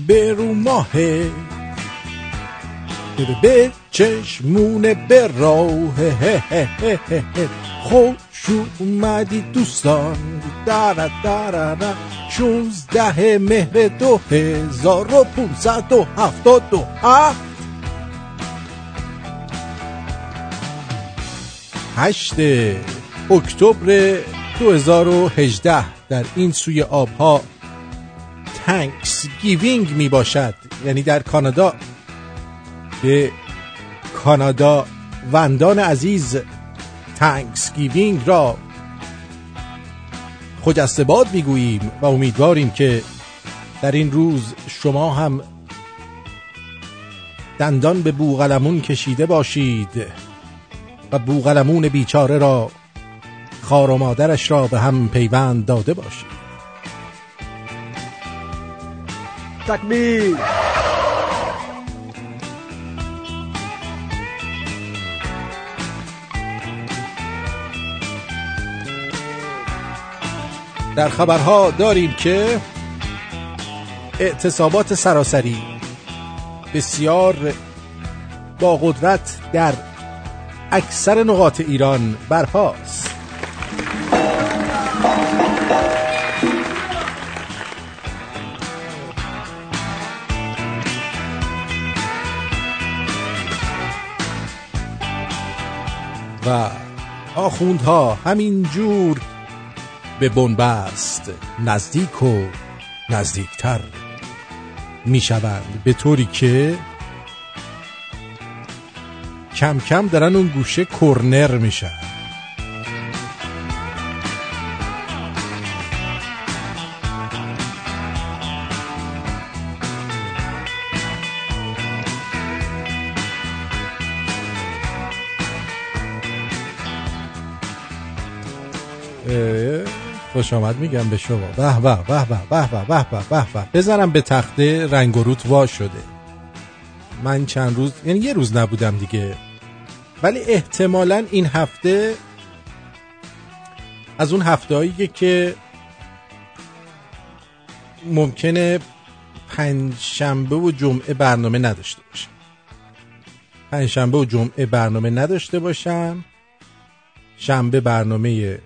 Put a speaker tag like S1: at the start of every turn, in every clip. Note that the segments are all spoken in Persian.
S1: درود به رو ماهه به چشمون به راه خوش اومدی دوستان دارا دارا شونزده مهر دو هزار و پونصد و هفتاد و هفت. هشت اکتبر 2018 در این سوی آبها Thanksgiving می باشد. یعنی در کانادا. به کاناداوندان عزیز Thanksgiving را باد می‌گوییم و امیدواریم که در این روز شما هم دندان به بوقلمون کشیده باشید و بوقلمون بیچاره را خار و مادرش را به هم پیوند داده باشید.
S2: تکبیر
S1: در خبرها داریم که اعتصابات سراسری بسیار با قدرت در اکثر نقاط ایران برپاست. و آخوندها همین جور به بنبست نزدیک و نزدیکتر می شوند به طوری که کم کم دارن اون گوشه کرنر میشن. خوش آمد میگم به شما به به به به به به به به به به بزنم به تخته رنگ و روت وا شده من چند روز یعنی یه روز نبودم دیگه ولی احتمالا این هفته از اون هفته که ممکنه پنجشنبه و جمعه برنامه نداشته باشم پنجشنبه و جمعه برنامه نداشته باشم شنبه برنامه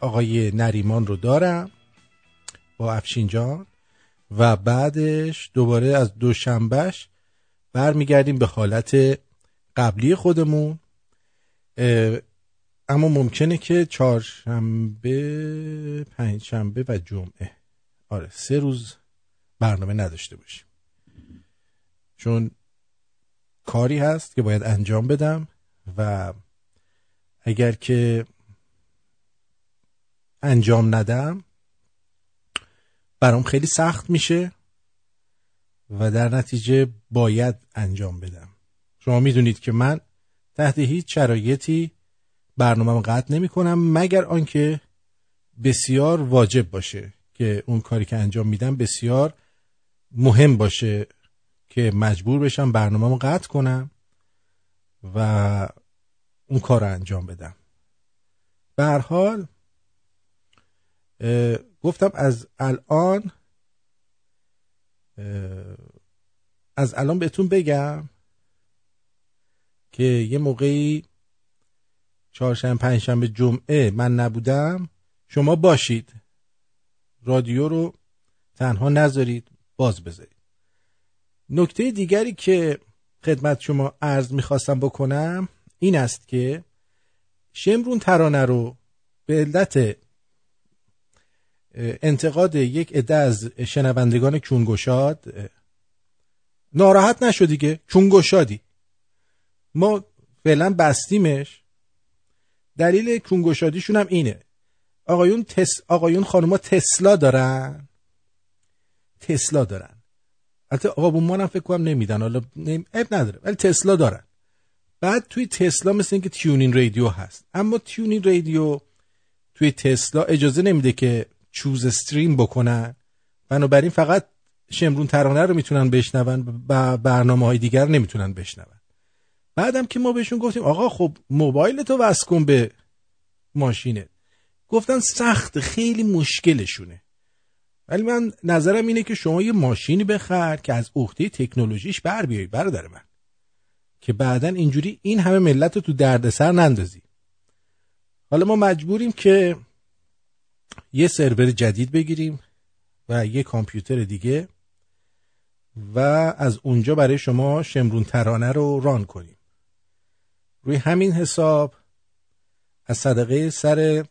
S1: آقای نریمان رو دارم با افشین جان و بعدش دوباره از دوشنبهش برمیگردیم به حالت قبلی خودمون. اما ممکنه که چهارشنبه پنجشنبه و جمعه. آره سه روز برنامه نداشته باشیم. چون کاری هست که باید انجام بدم و اگر که انجام ندم برام خیلی سخت میشه و در نتیجه باید انجام بدم. شما می‌دونید که من تحت هیچ شرایطی برنامه قطع نمی کنم مگر آنکه بسیار واجب باشه که اون کاری که انجام میدم بسیار مهم باشه که مجبور بشم برنامه قطع کنم و اون کار رو انجام بدم. به هر حال گفتم از الان از الان بهتون بگم که یه موقعی چهارشنبه پنجشنبه جمعه من نبودم شما باشید. رادیو رو تنها نذارید باز بذارید. نکته دیگری که خدمت شما عرض می‌خواستم بکنم این است که شمرون ترانه رو به علت انتقاد یک عده از شنوندگان کونگشاد ناراحت نشد دیگه کونگشادی ما فعلا بستیمش. دلیل کونگشادیشون هم اینه. آقایون تس آقایون خانوما تسلا دارن. تسلا دارن. البته آقا بومان هم فکر کنم نمیدن حالا نمی... اب نداره ولی تسلا دارن. بعد توی تسلا مثل اینکه تیونین رادیو هست. اما تیونین رادیو توی تسلا اجازه نمیده که چوز استریم بکنن. بنابراین فقط شمرون ترانه رو می‌تونن بشنون و برنامه های دیگر نمی‌تونن بشنون. بعدم که ما بهشون گفتیم آقا خب موبایل تو وصل کن به ماشینه گفتن سخت خیلی مشکلشونه. ولی من نظرم اینه که شما یه ماشینی بخر که از عهده تکنولوژیش بر بیایی برادر من. که بعدا اینجوری این همه ملت رو تو دردسر نندازی. حالا ما مجبوریم که یه سرور جدید بگیریم و یه کامپیوتر دیگه و از اونجا برای شما شمرون ترانه رو ران کنیم. روی همین حساب از صدقه سر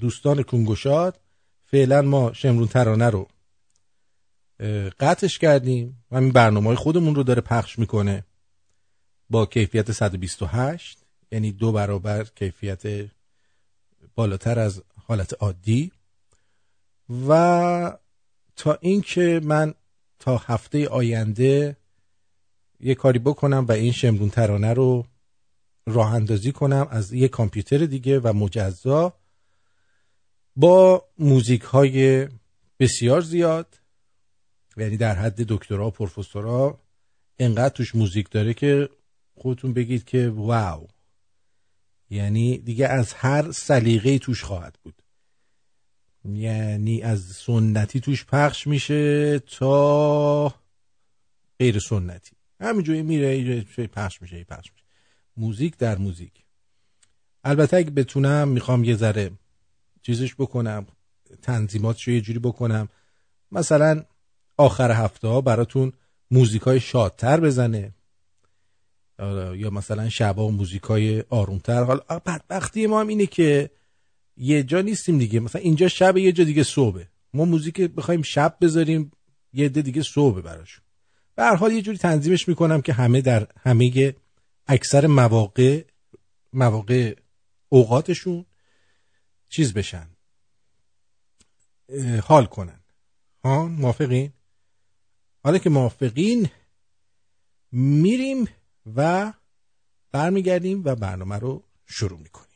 S1: دوستان کنگوشاد فعلا ما شمرون ترانه رو قطعش کردیم و همین برنامه های خودمون رو داره پخش می‌کنه با کیفیت 128 یعنی دو برابر کیفیت بالاتر از حالت عادی. و تا اینکه من تا هفته آینده یه کاری بکنم و این شمرون ترانه رو راه اندازی کنم از یه کامپیوتر دیگه و مجزا با موزیک های بسیار زیاد. یعنی در حد دکترا و پروفسورا انقدر توش موزیک داره که خودتون بگید که واو. یعنی دیگه از هر سلیقه توش خواهد بود. یعنی از سنتی توش پخش میشه تا غیر سنتی. همینجوری میره پخش میشه پخش میشه. موزیک در موزیک. البته اگه بتونم می‌خوام یه ذره چیزش بکنم تنظیماتش رو یه جوری بکنم. مثلا آخر هفته ها براتون موزیک های شادتر بزنه. یا مثلا شبا موزیک های آرومتر. حالا بدبختی ما هم اینه که یه جا نیستیم دیگه. مثلا اینجا شب یه جا دیگه صبح ما موزیک بخوایم شب بذاریم یه عده دیگه صبح براشون. به هر حال یه جوری تنظیمش می‌کنم که همه در همه اکثر مواقع مواقع اوقاتشون چیز بشن. حال کنن. ها موافقین؟ حالا که موافقین میریم و برمیگردیم و برنامه رو شروع می‌کنیم.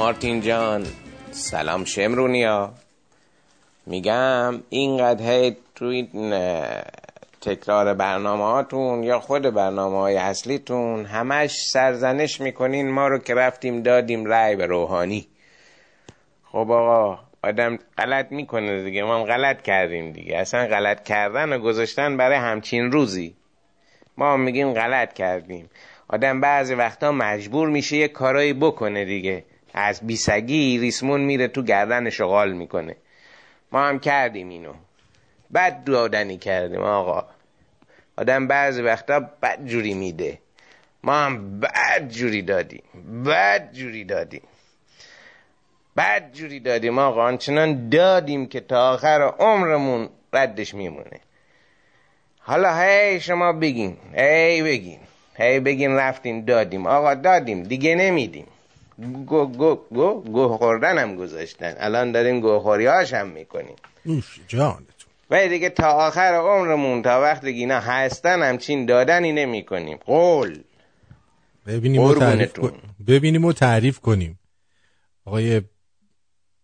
S3: سلام آرتین جان. سلام شمرونیا. میگم اینقدر هی توی تکرار برنامه هاتون یا خود برنامه های اصلیتون همش سرزنش می‌کنین ما رو که رفتیم دادیم رأی به روحانی. خب آقا آدم غلط می‌کنه دیگه. ما هم غلط کردیم دیگه. اصلا غلط کردن و گذاشتن برای همچین روزی. ما میگیم غلط کردیم. آدم بعضی وقتا مجبور میشه یه کارایی بکنه دیگه. از بیسگی ریسمون میره تو گردن شغال می‌کنه. ما هم کردیم اینو. بد دادنی کردیم آقا. آدم بعضی وقتا بد جوری میده. ما هم بد جوری دادیم. بد جوری دادیم. بد جوری دادیم آقا. آنچنان دادیم که تا آخر عمرمون ردش میمونه. حالا هی شما بگین. هی بگین. هی بگین رفتین دادیم. آقا دادیم. دیگه نمیدیم. گو گو گو گو خوردن هم گذاشتن. الان داریم گوخوری هاش هم می‌کنیم
S1: نوش جانتون
S3: ولی دیگه تا آخر عمرمون تا وقتی اینا هستن همچین دادنی نمی کنیم قول.
S1: ببینیم و تعریف ببینیم و تعریف کنیم. آقای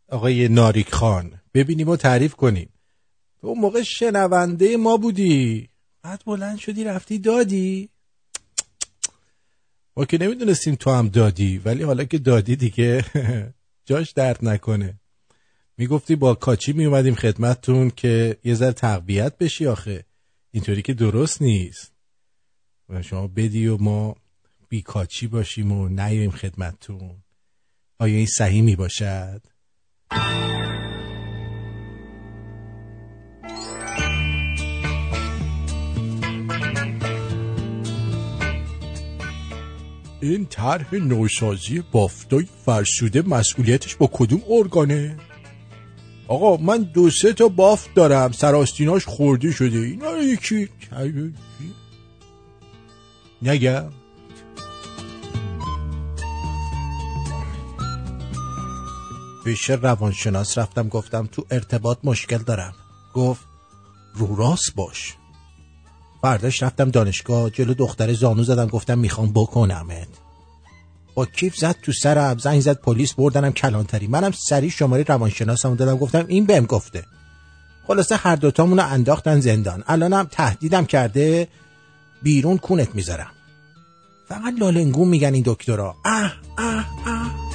S1: آقای ناریک خان ببینیم و تعریف کنیم. تو اون موقع شنونده ما بودی. بعد بلند شدی رفتی دادی. ما که نمی‌دونستیم تو هم دادی ولی حالا که دادی دیگه جاش درد نکنه. می‌گفتی با کاچی میومدیم خدمتتون که یه ذره تقویت بشی آخه. اینطوری که درست نیست. و شما بدی و ما بی کاچی باشیم و نیاییم خدمتتون. آیا این صحیح می باشد؟ این طرح نوسازی بافتای فرسوده مسئولیتش با کدوم ارگانه؟ آقا من دو سه تا بافت دارم. سراستیناش خورده شده. اینا رو یکی نگم. پیش روانشناس رفتم؟ گفتم تو ارتباط مشکل دارم. گفت رو راست باش. فرداش رفتم دانشگاه جلو دختر زانو زدم گفتم می‌خوام بکنمت. با کیف زد تو سرم زنگ زد پلیس بردنم کلانتری. منم سریع شماره روانشناسم دادم گفتم این بهم گفته. خلاصه هر دوتامونو انداختن زندان. الانم تهدیدم کرده بیرون کونت می‌ذارم. فقط لالنگون میگن این دکترا. اه اه اه.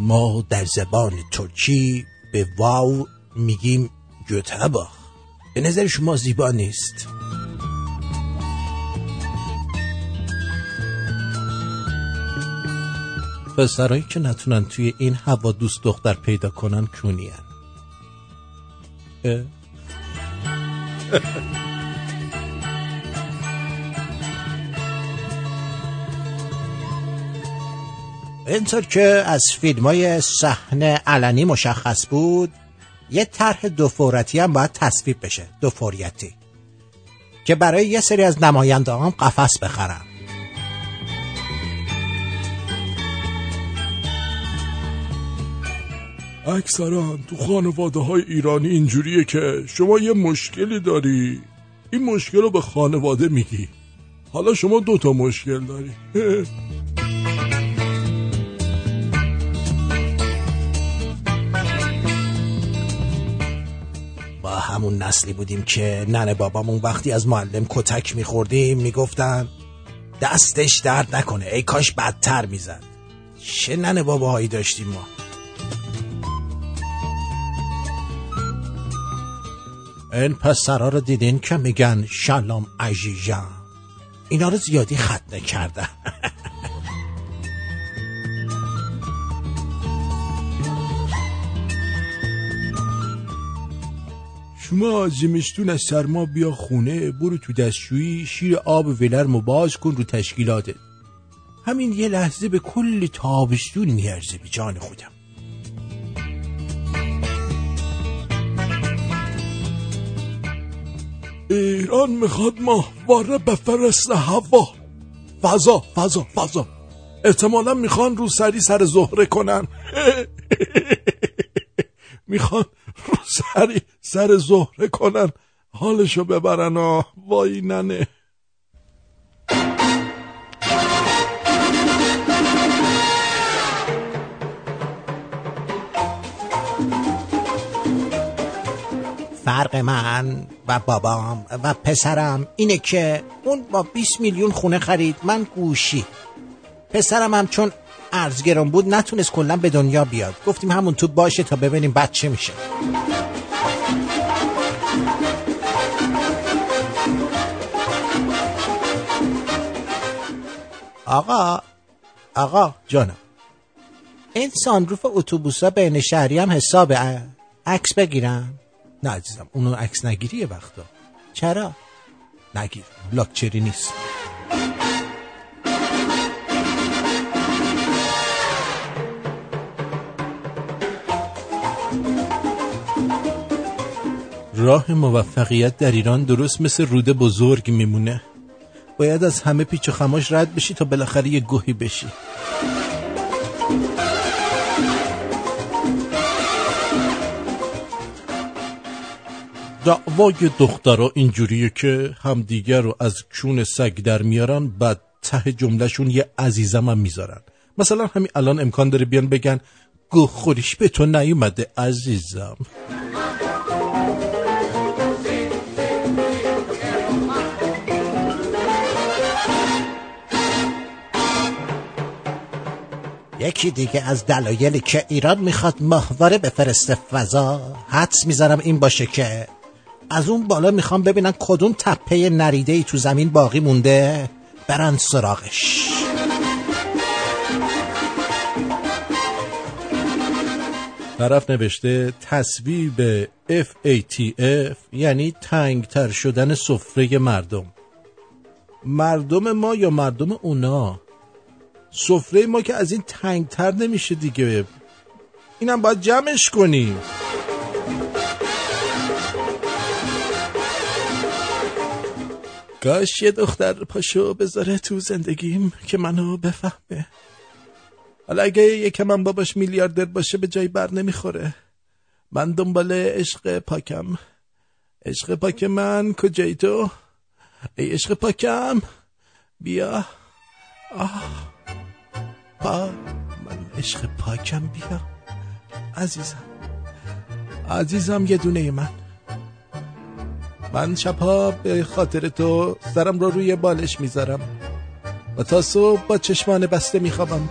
S1: ما در زبان ترکی به واو میگیم گوتابا. به نظر شما زیبا نیست؟ پسرایی که نتونن توی این هوا دوست دختر پیدا کنن کونین اه؟ اینطور که از فیلم های صحنه علنی مشخص بود یه طرح دو فورتی هم باید تصویب بشه دو فوریتی که برای یه سری از نماینده هم قفس بخرم
S4: اکثرا تو خانواده های ایرانی اینجوریه که شما یه مشکلی داری. این مشکل رو به خانواده میگی. حالا شما دوتا مشکل داری.
S1: همون نسلی بودیم که ننه بابامون وقتی از معلم کتک میخوردیم می‌گفتن دستش درد نکنه ای کاش بدتر می‌زد. چه ننه باباهایی داشتیم ما. این پسرها رو دیدین که میگن شلام عزیزم. اینا رو زیادی ختنه کردن
S4: شما زمستون از سرما بیا خونه برو تو دستشویی شیر آب ولرمو باز کن رو تشکیلاتت. همین یه لحظه به کل تابستون میارزه به جان خودم. ایران می‌خواد ماهواره بفرسته هوا. فضا فضا فضا. احتمالا می‌خوان رو سری سر زهره کنن. می‌خوان سری سر زهره کنن. حالشو ببرن آ وای ننه.
S1: فرق من و بابام و پسرم اینه که اون با 20 میلیون خونه خرید. من گوشی. پسرم هم چون ارزگران بود نتونست کلا به دنیا بیاد. گفتیم همون تو باشه تا ببینیم بچه میشه. آقا آقا جانم. این سانروف اتوبوسا بین شهری هم حساب عکس بگیرم؟ نه عزیزم اونو عکس نگیری وقتا. چرا؟ نگیر لاکچری نیست. راه موفقیت در ایران درست مثل روده بزرگ میمونه. باید از همه پیچ و خماش رد بشی تا بالاخره یه گوهی بشی. دعوای دخترها اینجوریه که همدیگر رو از کون سگ در میارن بعد ته جملهشون یه عزیزم هم می‌ذارن. مثلا همین الان امکان داره بیان بگن گوه خوریش به تو نیومده عزیزم. یکی دیگه از دلایلی که ایران می‌خواد ماهواره بفرسته فضا حدس می‌ذارم این باشه که از اون بالا می‌خوام ببینن کدوم تپه نریده ای تو زمین باقی مونده. برن سراغش. طرف نوشته تصویب FATF یعنی تنگتر شدن سفره مردم. مردم ما یا مردم اونا؟ سفره ما که از این تنگتر نمیشه دیگه. اینم باید جمعش کنیم کاش یه دختر پاشو بذاره تو زندگیم که منو بفهمه. حالا اگه یکم من باباش میلیاردر باشه به جای بر نمی‌خوره. من دنبال عشق پاکم. عشق پاک من کجای تو؟ ای عشق پاکم. بیا. آه. پا من عشق پاکم بیا عزیزم عزیزم یه دونه من. من شبها به خاطر تو سرم رو روی بالش می‌ذارم. و تا صبح با چشمان بسته میخوابم.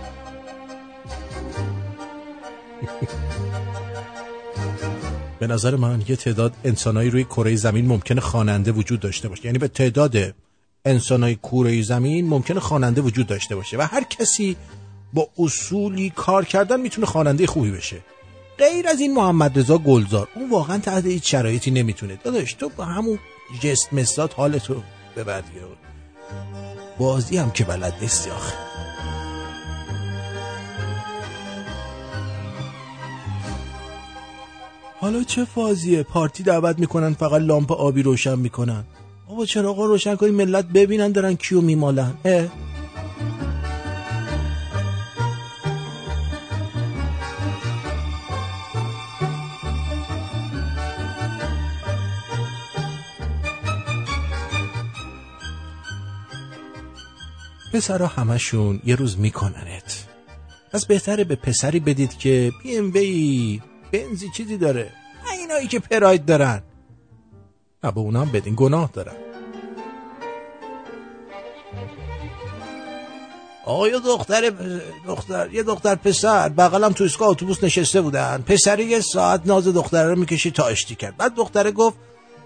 S1: به نظر من یه تعداد انسانایی روی کره زمین ممکنه خواننده وجود داشته باشه. یعنی به تعداد انسانای کره زمین ممکنه خواننده وجود داشته باشه. و هر کسی با اصولی کار کردن می‌تونه خواننده خوبی بشه. غیر از این محمد رضا گلزار اون واقعا تحت هیچ شرایطی نمی‌تونه. داداش تو با همون جست مسات حالتو ببر بازی هم که بلد نیستی آخه. حالا چه فازیه؟ پارتی دعوت می‌کنن فقط لامپ آبی روشن می‌کنن. بابا چراغا روشن کنی؟ ملت ببینن دارن کیو میمالن اه؟ پسرها همشون یه روز میکننت. از بهتره به پسری بدید که بی ام وی بنزی چیزی داره. اینایی که پراید دارن. نه به اونا بدین گناه دارن. آقا دختر دختر یه دختر پسر بغلم تو اسکا اتوبوس نشسته بودن. پسری یه ساعت ناز دختره رو می‌کشی تا اشتی کرد. بعد دختره گفت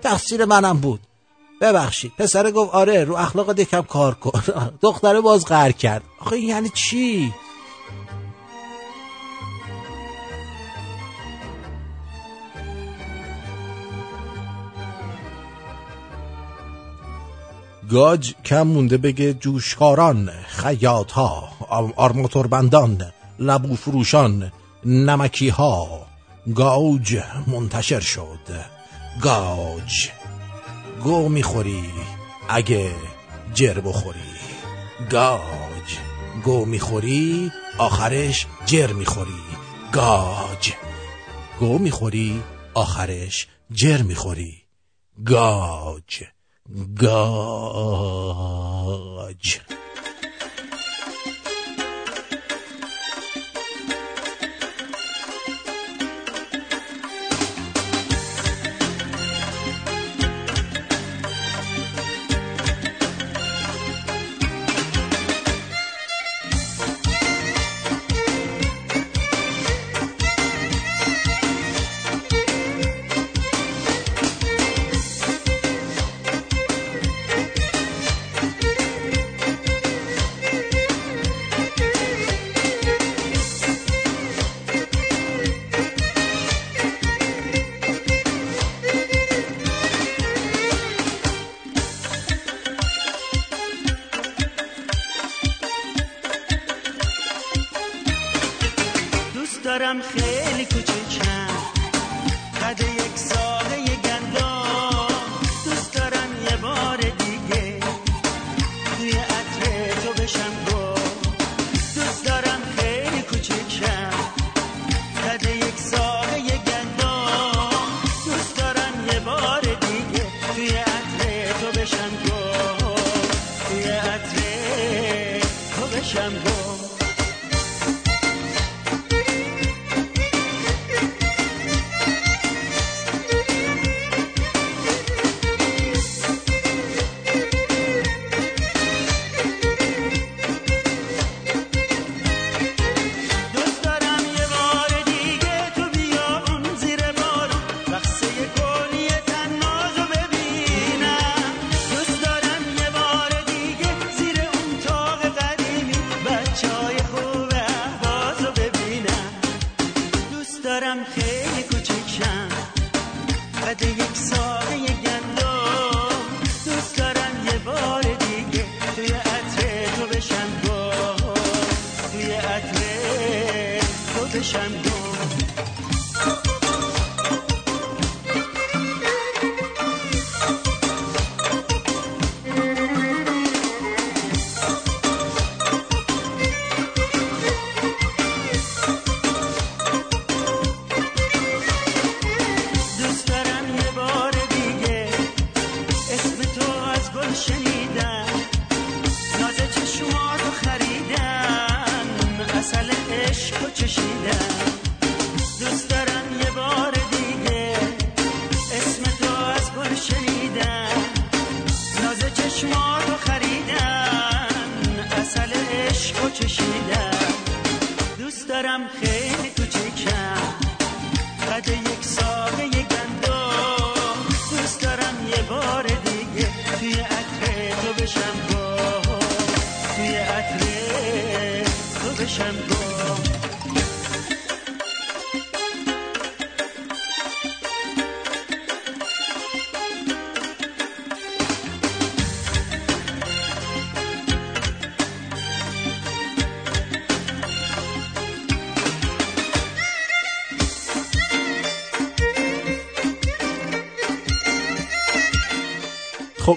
S1: تقصیر منم بود. ببخشید. پسر گفت آره رو اخلاق یکم کار کن. دختره باز قهر کرد. آخه یعنی چی؟ گاج کم مونده بگه جوشکاران خیاط ها آرماتور بندان لبو فروشان نمکی ها گاج منتشر شد. گاج گو می‌خوری اگه جر بخوری. گاج گو می‌خوری آخرش جر می‌خوری. گاج گو می‌خوری آخرش جر می‌خوری. گاج گاج.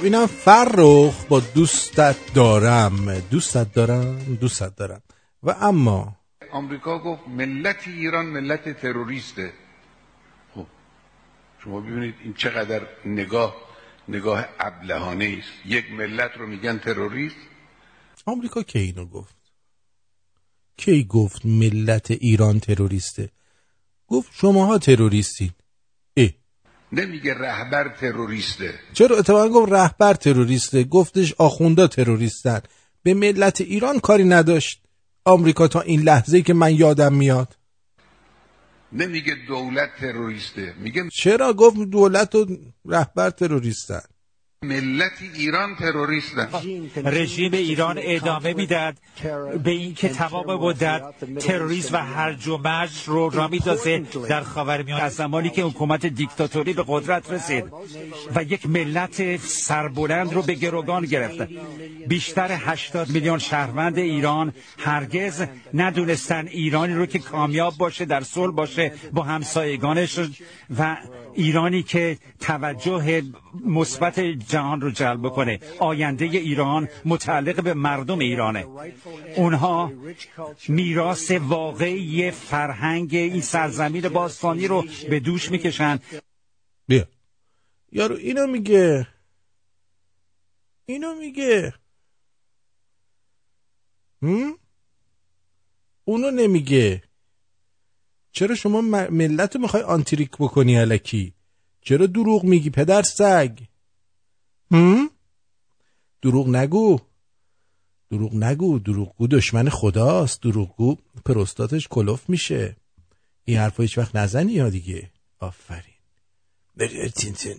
S1: اینم فرخ با دوستت دارم. دوستت دارم دوستت دارم. و اما
S5: آمریکا گفت ملت ایران ملت تروریسته. خب شما ببینید این چقدر نگاه نگاه ابلهانه است. یک ملت رو میگن تروریست.
S1: آمریکا کی اینو گفت؟ کی گفت ملت ایران تروریسته؟ گفت شماها تروریستین. اه
S5: نمیگه رهبر تروریسته.
S1: چرا؟ اتفاقا گفت رهبر تروریسته. گفتش آخوندا تروریستن. به ملت ایران کاری نداشت. آمریکا تا این لحظه که من یادم میاد.
S5: نمیگه دولت تروریسته. میگه
S1: چرا؟ گفت دولت و رهبر تروریستن.
S5: ملت ایران تروریستن
S6: رژیم ایران ادامه می‌داد به این که تمام مدت تروریسم و هرج و مرج رو را میدازه در خاورمیانه از زمانی که حکومت دیکتاتوری به قدرت رسید و یک ملت سربلند رو به گروگان گرفته بیشتر 80 میلیون شهروند ایران هرگز ندونستن ایرانی رو که کامیاب باشه در صلح باشه با همسایگانش و ایرانی که توجه مثبت جهان رو جلب کنه آینده ایران متعلق به مردم ایرانه. اونها میراث واقعی فرهنگ این سرزمین باستانی رو به دوش می‌کشن.
S1: بیا. یارو اینو میگه. اینو میگه؟ اونو نمیگه. چرا شما ملت رو می‌خوای آنتریک بکنی علکی چرا دروغ میگی پدر سگ؟ هم؟ دروغ نگو. دروغ نگو. دروغگو دشمن خداست. دروغگو پروستاتش کلوف میشه. این حرفا هیچ وقت نزنی یا دیگه؟ آفرین. بری تینتن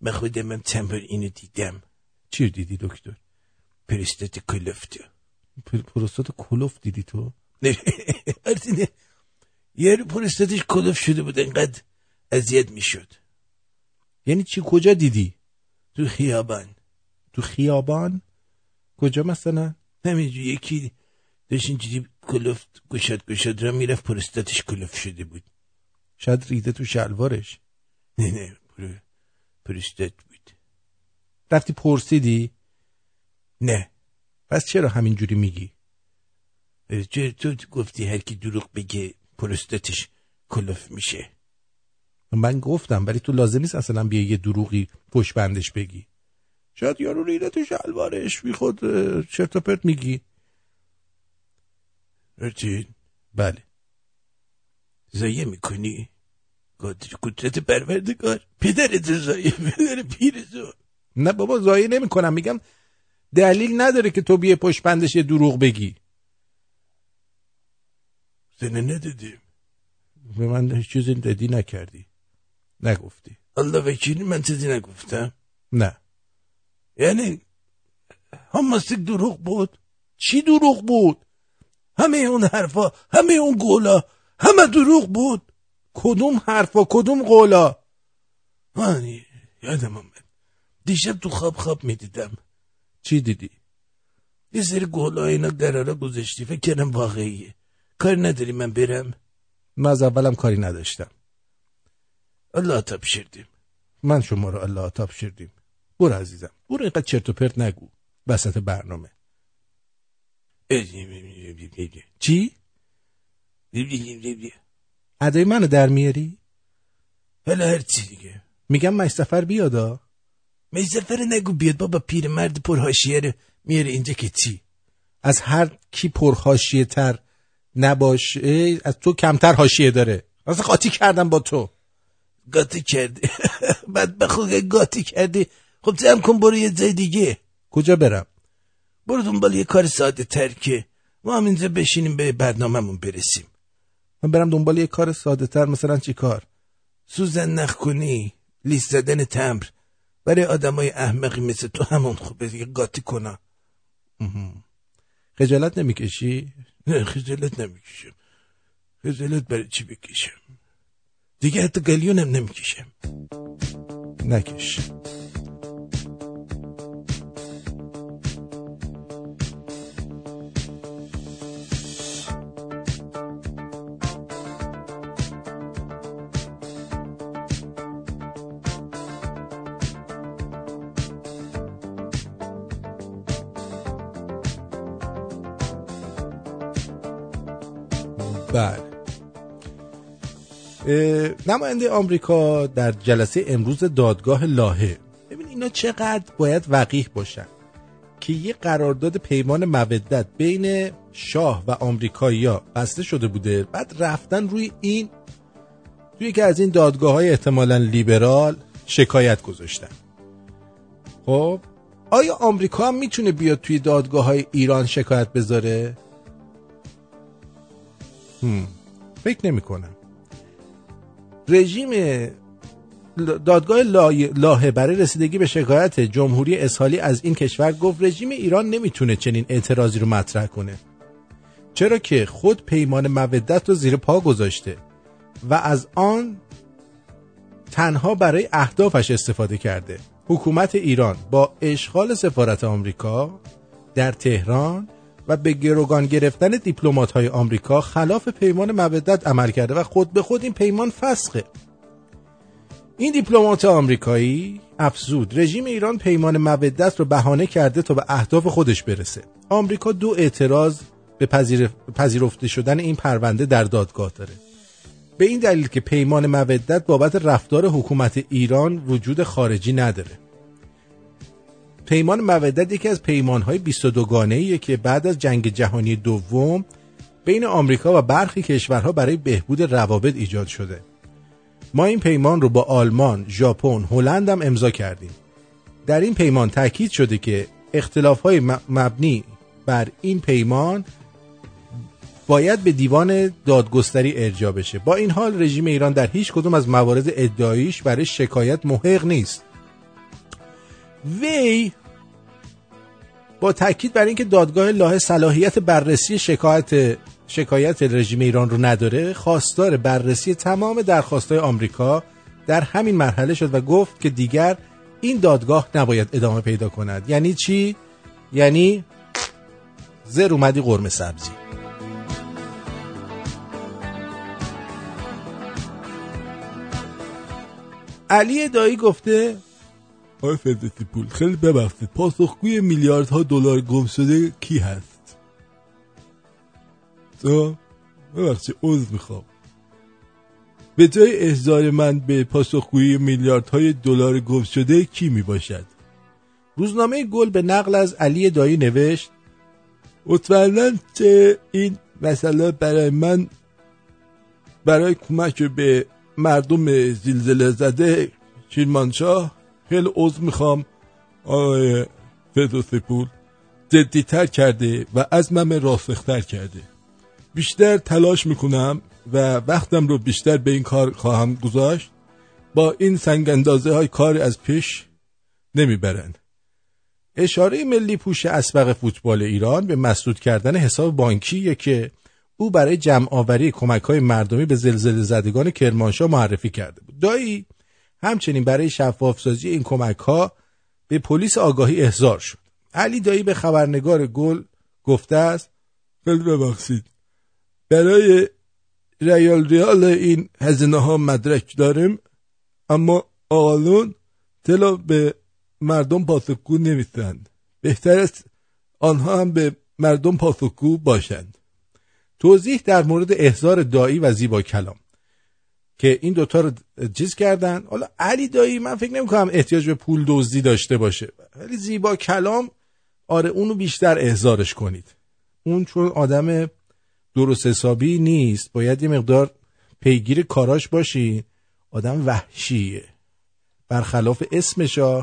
S1: من خودم من تمبر اینو دیدم. چی رو دیدی دکتر؟ پروستات کلفته پر- پروستات کلوف دیدی تو؟ یارو پروستاتش کلوف شده بود. انقدر اذیت می‌شد. یعنی چی؟ کجا دیدی؟ تو خیابان. تو خیابان؟ کجا مثلا؟ همینجور یکی داشت اینجوری
S4: کلفت گشاد گشاد را می‌رفت پرستاتش کلفت شده بود.
S1: شاید ریده تو شلوارش.
S4: نه نه پر... پرستات بود.
S1: رفتی پرسیدی؟
S4: نه.
S1: پس چرا همینجوری میگی؟
S4: چرا تو گفتی هر کی دروغ بگه پرستاتش کلفت میشه.
S1: من گفتم ولی تو لازم نیست اصلا بیا یه دروغی پشت بندش بگی. شاید یارو ریده تو شلوارش بی خود چرت و پرت میگی.
S4: رتین
S1: بله.
S4: زایه می‌کنی؟ قدرت پروردگار. پدرت زایه پدر پیرزو
S1: نه بابا زایه نمی‌کنم. میگم دلیل نداره که تو بیا پشت بندش یه دروغ بگی.
S4: زنه ندادیم.
S1: به من هیچ چیزی دادی نکردی. نگفتی.
S4: الله وکیلی من چیزی نگفتم.
S1: نه.
S4: یعنی هماستیک دروغ بود.
S1: چی دروغ بود؟
S4: همه اون حرفا همه اون گولا همه دروغ بود.
S1: کدوم حرفا کدوم قولا
S4: من یادم آمد دیشب تو خواب خواب می‌دیدم.
S1: چی دیدی؟
S4: یه سری گولا اینا درارا گذاشتی. فکر کردم واقعیه. کار نداری من برم؟
S1: من از اولم کاری نداشتم.
S4: الله شردیم
S1: من شما رو الله تاب شردیم برو عزیزم برو اینقدر چرت و پرت نگو. وسط برنامه. چی؟ ادای منو در میاری؟
S4: حالا هر چی دیگه.
S1: میگم سفر بیادا
S4: میزفر نگو بیاد بابا پیر مرد پرهاشیه رو میاره اینجا که چی؟
S1: از هر کی پرهاشیه تر نباشه از تو کمتر حاشیه داره. اصلا قاطی کردم با تو.
S4: گاتی کرده بعد بخواه گاتی کرده خب جمع کن برو یه جای دیگه.
S1: کجا برم؟
S4: برو دنبال یه کار ساده تر که ما هم اینجا بشینیم به برنامهمون برسیم.
S1: من برم دنبال یه کار ساده تر مثلا چی کار؟
S4: سوزن نخ کنی لیست زدن تمر برای آدمای احمقی مثل تو همون خوبه دیگه قاطی کنا.
S1: خجالت نمی‌کشی؟
S4: نه خجالت نمی‌کشم. خجالت برای چی بکشم؟ دیگه حتی گلیونم نمی‌کشم
S1: نکش. بله. نماینده آمریکا در جلسه امروز دادگاه لاهه ببین اینا چقدر باید وقیح باشن که یه قرارداد پیمان مودت بین شاه و آمریکایی‌ها بسته شده بوده بعد رفتن روی این توی یکی از این دادگاه های احتمالا لیبرال شکایت گذاشتن خب آیا آمریکا هم می‌تونه بیاد توی دادگاه های ایران شکایت بذاره؟ هم. فکر نمی کنم رژیم دادگاه لاهه برای رسیدگی به شکایت جمهوری اسحالی از این کشور گفت رژیم ایران نمی‌تونه چنین اعتراضی رو مطرح کنه. چرا که خود پیمان مودت رو زیر پا گذاشته و از آن تنها برای اهدافش استفاده کرده. حکومت ایران با اشغال سفارت آمریکا در تهران و به گروگان گرفتن دیپلمات های آمریکا خلاف پیمان مودت عمل کرده و خود به خود این پیمان فسخه. این دیپلمات آمریکایی افزود. رژیم ایران پیمان مودت رو بهانه کرده تا به اهداف خودش برسه. آمریکا دو اعتراض به پذیر... پذیرفته شدن این پرونده در دادگاه داره. به این دلیل که پیمان مودت بابت رفتار حکومت ایران وجود خارجی نداره. پیمان مودت یکی از پیمانهای 22 گانه‌ایه که بعد از جنگ جهانی دوم بین آمریکا و برخی کشورها برای بهبود روابط ایجاد شده ما این پیمان رو با آلمان، ژاپن، هلند هم امضا کردیم. در این پیمان تاکید شده که اختلاف‌های مبنی بر این پیمان باید به دیوان دادگستری ارجاع بشه. با این حال رژیم ایران در هیچ کدوم از موارد ادعاییش برای شکایت محق نیست. وی با تاکید بر اینکه دادگاه لاه صلاحیت بررسی شکایت شکایت رژیم ایران رو نداره خواستار بررسی تمام درخواستهای آمریکا در همین مرحله شد و گفت که دیگر این دادگاه نباید ادامه پیدا کند. یعنی چی؟ یعنی زر اومدی قرمه سبزی. علی دایی گفته
S4: آقای فردوسی پول خیلی ببخشید پاسخگوی میلیاردها دلار گم شده کی هست؟ تو؟ ببخشید عذر می‌خوام. به جای احضار من به پاسخگویی میلیاردهای دلار گم شده کی می باشد
S1: روزنامه گل به نقل از علی دایی نوشت
S4: مطمئنا که این مسئله برای من برای کمک به مردم زلزله زده کرمانشاه خیلی عضو می‌خوام؟ آقای فردوسی پول جدیتر کرده و عزمم راسختر کرده. بیشتر تلاش می‌کنم و وقتم رو بیشتر به این کار خواهم گذاشت. با این سنگ اندازه های کار از پیش نمی‌برند.
S1: اشاره ملی پوش اسبق فوتبال ایران به مسدود کردن حساب بانکیه که او برای جمع آوری کمک های مردمی به زلزله زدگان کرمانشاه معرفی کرده بود. دایی همچنین برای شفافسازی این کمک ها به پلیس آگاهی احضار شد. علی دایی به خبرنگار گل گفته است
S4: خیلی ببخشید. برای ریال ریال این هزینه ها مدرک داریم اما آقالون تلا به مردم پاسخگو نمیستند بهتر است آنها هم به مردم پاسخگو باشند.
S1: توضیح در مورد احضار دایی و زیبا کلام. که این دوتا رو چیز کردن. حالا علی دایی من فکر نمی کنم احتیاج به پول دزدی داشته باشه. ولی زیبا کلام آره اونو بیشتر احضارش کنید. اون چون آدم درست حسابی نیست. باید یه مقدار پیگیر کاراش باشی. آدم وحشیه. برخلاف اسمشا.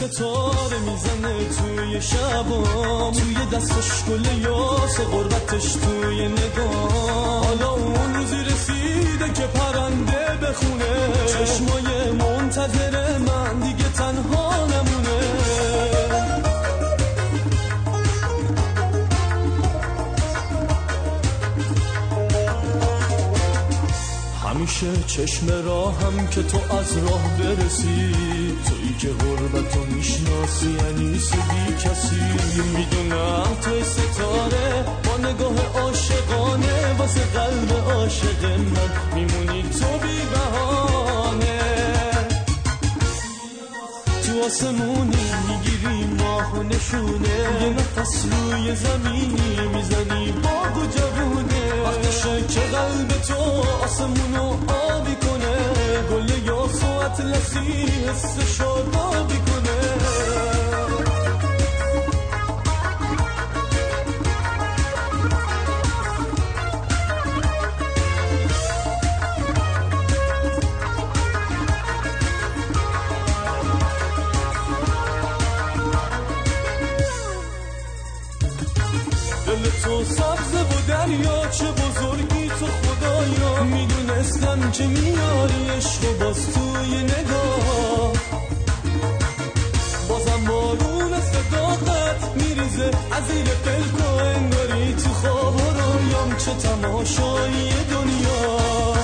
S7: ستاره می‌زنه توی شبام. توی دستش گل یاس و غربتش توی نگاه حالا اون روزی رسیده که پرنده بخونه. چشمای منتظر من دیگه تنها نمونه. همیشه چشم راهم که تو از راه برسی. که غربتو می‌شناسی یعنی بی کسی؟ می‌دونم توی ستاره با نگاه عاشقانه واسه قلب عاشق من میمونی تو بی بهانه تو آسمونی می‌گیری ماه و نشونه. یه نفس روی زمینی می‌زنی باد و جوونه که قلب تو آسمونو اطلسی حس شادابی کنه و باز توی نگاه. بازم بارون صداقت میریزه از زیر پلک و انگاری تو خواب و رویام چه تماشایی دنیا.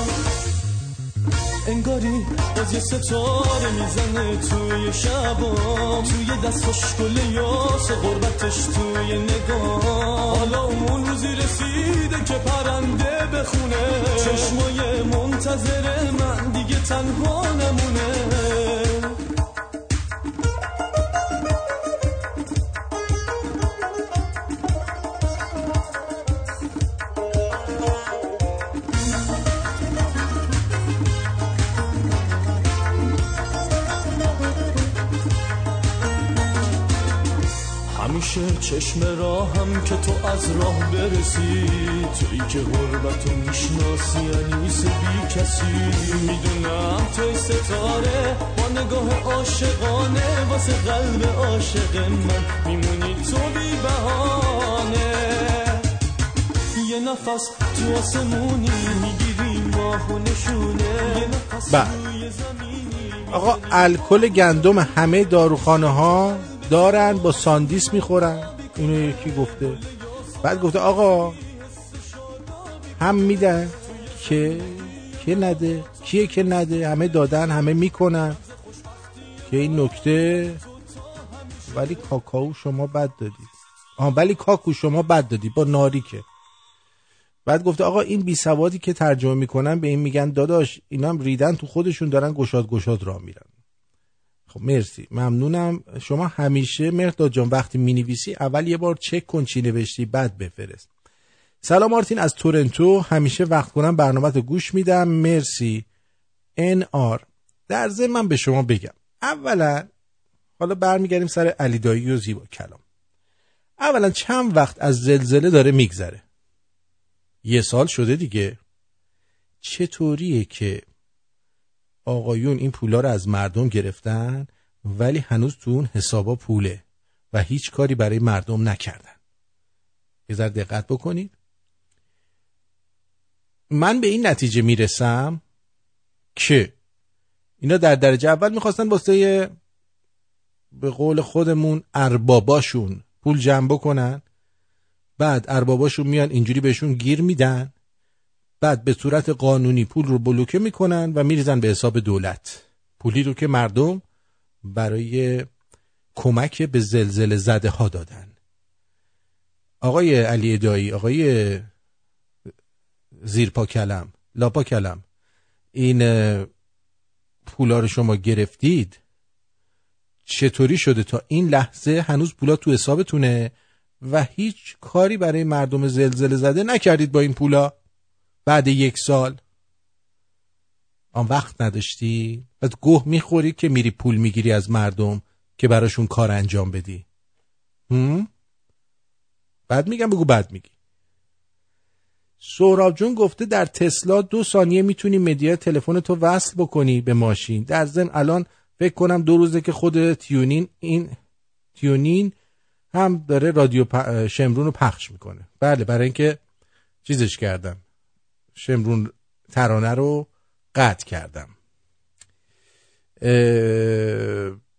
S7: انگاری باز یه ستاره می‌زنه توی شبام. توی دستش گل یاس و غربتش توی نگاه حالا اون روزی رسیده که پرنده بخونه. چشمای منتظر من دیگه تنها نمونه. که تو از راه برسی توی که غربتو می‌شناسی انیس بی کسی. می‌دونم توی ستاره با نگاه عاشقانه واسه قلب عاشق من میمونی تو بی بهانه یه نفس تو آسمونی می‌گیری ماهو نشونه. یه نفس
S1: بله.
S7: زمینی
S1: آقا الکل گندم همه داروخانه ها دارن با ساندیس می‌خورن. اینو یکی گفته. بعد گفته آقا هم میدن که که نده کیه که نده؟ همه دادن همه می‌کنن. که این نکته ولی کاکائو شما بد دادی آها ولی کاکو شما بد دادی با ناریکه. بعد گفته آقا این بی سوادی که ترجمه می‌کنن به این میگن داداش اینا هم ریدن تو خودشون دارن گشاد گشاد را میرن. خب مرسی. ممنونم. شما همیشه مرداد جان وقتی می‌نویسی اول یه بار چک کن چی نوشتی بعد بفرست. سلام مارتین از تورنتو. همیشه وقت کنم برنامه رو گوش میدم. مرسی. ان آر. در ضمن من به شما بگم. اولا حالا برمیگردیم سر علی دایی و زیبا کلام. اولا چند وقت از زلزله داره میگذره؟ یه سال شده دیگه. چطوریه که آقایون این پولا رو از مردم گرفتن ولی هنوز تو اون حسابا پوله و هیچ کاری برای مردم نکردن. یه ذره دقت بکنید. من به این نتیجه می‌رسم که اینا در درجه اول می‌خواستن واسه به قول خودمون ارباباشون پول جمع بکنن بعد ارباباشون میان اینجوری بهشون گیر میدن بعد به صورت قانونی پول رو بلوکه می‌کنن و میریزن به حساب دولت. پولی رو که مردم برای کمک به زلزله زده ها دادن. آقای علی دایی آقای زیرپا کلم لاپا کلم این پولا رو شما گرفتید؟ چطوری شده تا این لحظه هنوز پولا تو حسابتونه و هیچ کاری برای مردم زلزله زده نکردید با این پولا؟ بعد یک سال. آن وقت نداشتی؟ بعد گوه می‌خوری که میری پول می‌گیری از مردم که براشون کار انجام بدی. هم؟ بعد میگم بگو بعد میگی. سهراب جون گفته در تسلا دو ثانیه می‌تونی مدیا تلفن تو وصل بکنی به ماشین. در ضمن الان فکر کنم دو روزه که خود تیونین این تیونین هم داره رادیو پ- شمرون رو پخش می‌کنه. بله برای اینکه چیزش کردم. شمرون ترانه رو قطع کردم.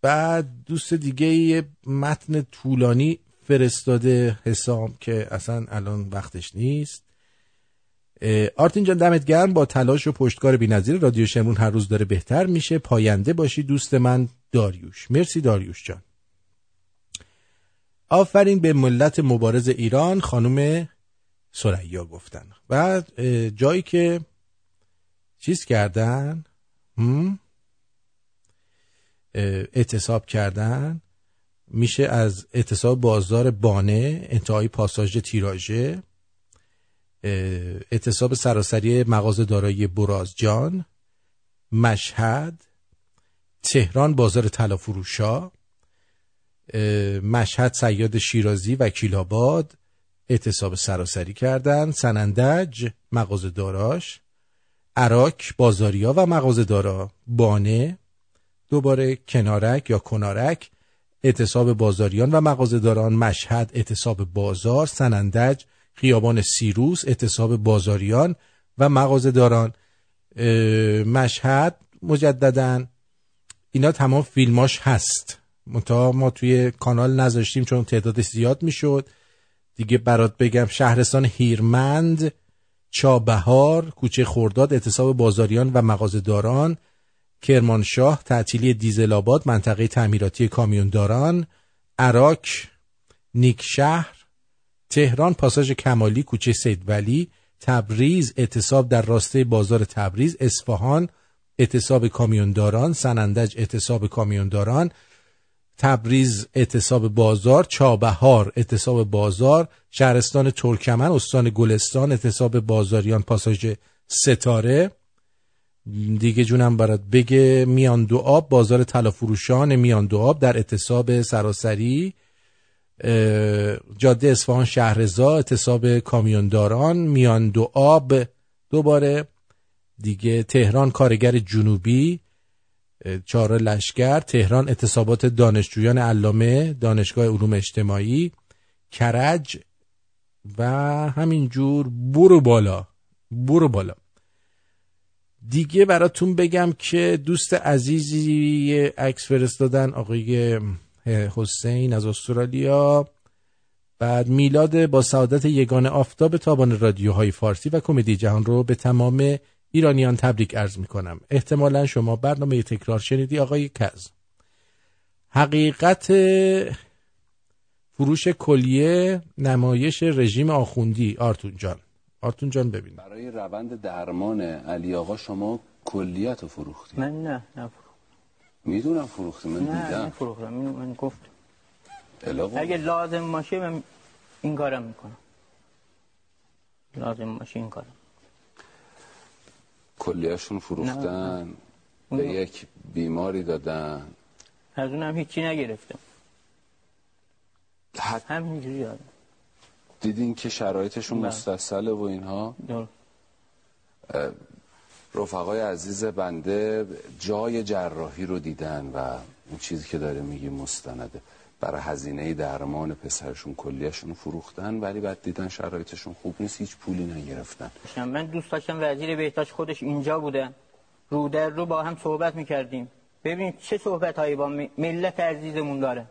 S1: بعد دوست دیگه یه متن طولانی فرستاده حسام که اصلا الان وقتش نیست. آرتین جان دمت گرم با تلاش و پشتکار بی‌نظیر رادیو شمرون هر روز داره بهتر میشه. پاینده باشی دوست من داریوش. مرسی داریوش جان. آفرین به ملت مبارز ایران خانم سریا گفتن. اه، جایی که چیز کردن اعتصاب کردن میشه از اعتصاب بازار بانه انتهای پاساژ تیراژه اعتصاب سراسری مغازه دارایی برازجان مشهد تهران بازار طلافروشا اه، مشهد سیاد شیرازی وکیل آباد اعتصاب سراسری کردن سنندج مغازه داراش عراق بازاریا و مغازه دارا بانه دوباره کنارک یا کنارک اعتصاب بازاریان و مغازه داران مشهد اعتصاب بازار سنندج خیابان سیروس اعتصاب بازاریان و مغازه داران مشهد مجددا. اینا تمام فیلماش هست. منتها ما توی کانال نذاشتیم چون تعدادش زیاد می‌شد. دیگه برات بگم شهرستان هیرمند چابهار کوچه خورداد اعتصاب بازاریان و مغازه‌داران کرمانشاه تعطیلی دیزل آباد منطقه تعمیراتی کامیونداران عراق نیکشهر تهران پاساژ کمالی کوچه سید ولی تبریز اعتصاب در راسته بازار تبریز اصفهان اعتصاب کامیونداران سنندج اعتصاب کامیونداران تبریز اعتصاب بازار چابهار اعتصاب بازار شهرستان ترکمن استان گلستان اعتصاب بازاریان پاساژ ستاره. دیگه جونم برات بگه میان دو آب بازار طلا فروشان میان دو آب در اعتصاب سراسری. جاده اصفهان شهرزا اعتصاب کامیونداران میان دو آب. دوباره دیگه تهران کارگر جنوبی. چهار لشکر تهران اعتصابات دانشجویان علامه دانشگاه علوم اجتماعی کرج و همینجور برو بالا برو بالا. دیگه براتون بگم که دوست عزیزی عکس فرستادن آقای حسین از استرالیا. بعد میلاد با سعادت یگان آفتاب تابان رادیوهای فارسی و کمدی جهان رو به تمام ایرانیان تبریک عرض می‌کنم. احتمالا شما برنامه تکرار شنیدی آقای کز. حقیقت فروش کلیه نمایش رژیم آخوندی. آرتون جان. آرتون جان ببین.
S8: برای روند درمان علی آقا شما کلیت رو فروختی؟
S9: من نه نه
S8: می‌دونم فروختی من
S9: نه
S8: دیدم.
S9: نفروختم اینو من گفت اگه لازم باشه من این کارم می‌کنم. لازم باشه این کارم.
S8: کلیهشون فروختن به یک بیماری دادن.
S9: از اونم هیچی نگرفتم
S8: حد
S9: همینجوری
S8: دیدین که شرایطشون. مستصله و اینها. رفقای عزیز بنده جای جراحی رو دیدن و اون چیزی که داره میگی مستنده. برای هزینه درمان پسرشون کلیهشون فروختن ولی بعد دیدن شرایطشون خوب نیست هیچ پولی نگرفتن.
S9: من دوست داشتم وزیر بهداشت خودش اینجا بوده. رو در رو با هم صحبت می‌کردیم. ببین چه صحبت هایی با ملت عزیزمون داره.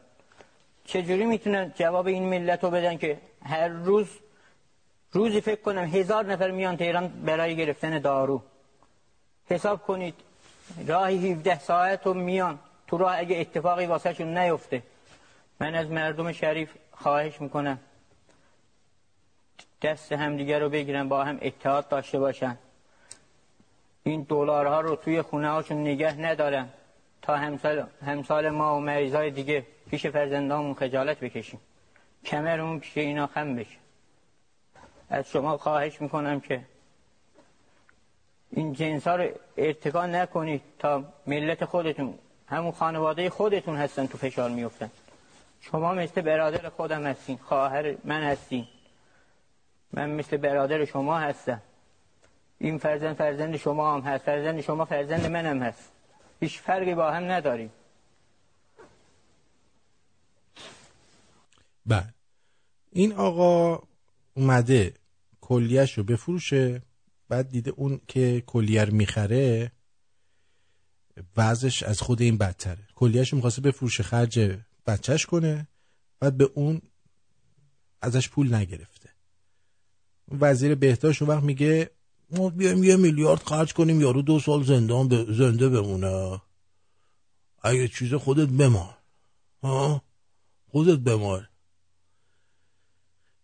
S9: چجوری می‌تونن جواب این ملت رو بدن که هر روز روزی فکر کنم هزار نفر میان تهران برای گرفتن دارو. حساب کنید راهی 17 ساعت رو میان. تو راه اگه اتفاقی واسه نیفته. من از مردم شریف خواهش می‌کنم دست همدیگه رو بگیرن با هم اتحاد داشته باشن. این دلارها رو توی خونه هاشون نگه ندارن. تا همسال, همسال ما و مریضای دیگه پیش فرزندامون خجالت بکشیم. کمرمون پیش اینا خم بشه. از شما خواهش می‌کنم که این جنس ها رو ارتکا نکنید تا ملت خودتون همون خانواده خودتون هستن تو فشار میفتن شما مثل برادر خودم هستین خواهر من هستین. من مثل برادر شما هستم. این فرزند فرزند شما هم هست فرزند شما فرزند منم هست. هیچ فرقی با هم نداریم.
S1: بله. این آقا اومده کلیهش رو بفروشه بعد دیده اون که کلیه رو می‌خره وضعش از خود این بدتره. کلیهش رو می‌خواسته بفروشه خرج بچهش کنه بعد به اون ازش پول نگرفته. وزیر بهداشت وقت میگه ما بیایم یه میلیارد خرج کنیم یارو دو سال زندان ب... زنده بمونه. اگه چیز خودت بمان ها؟ خودت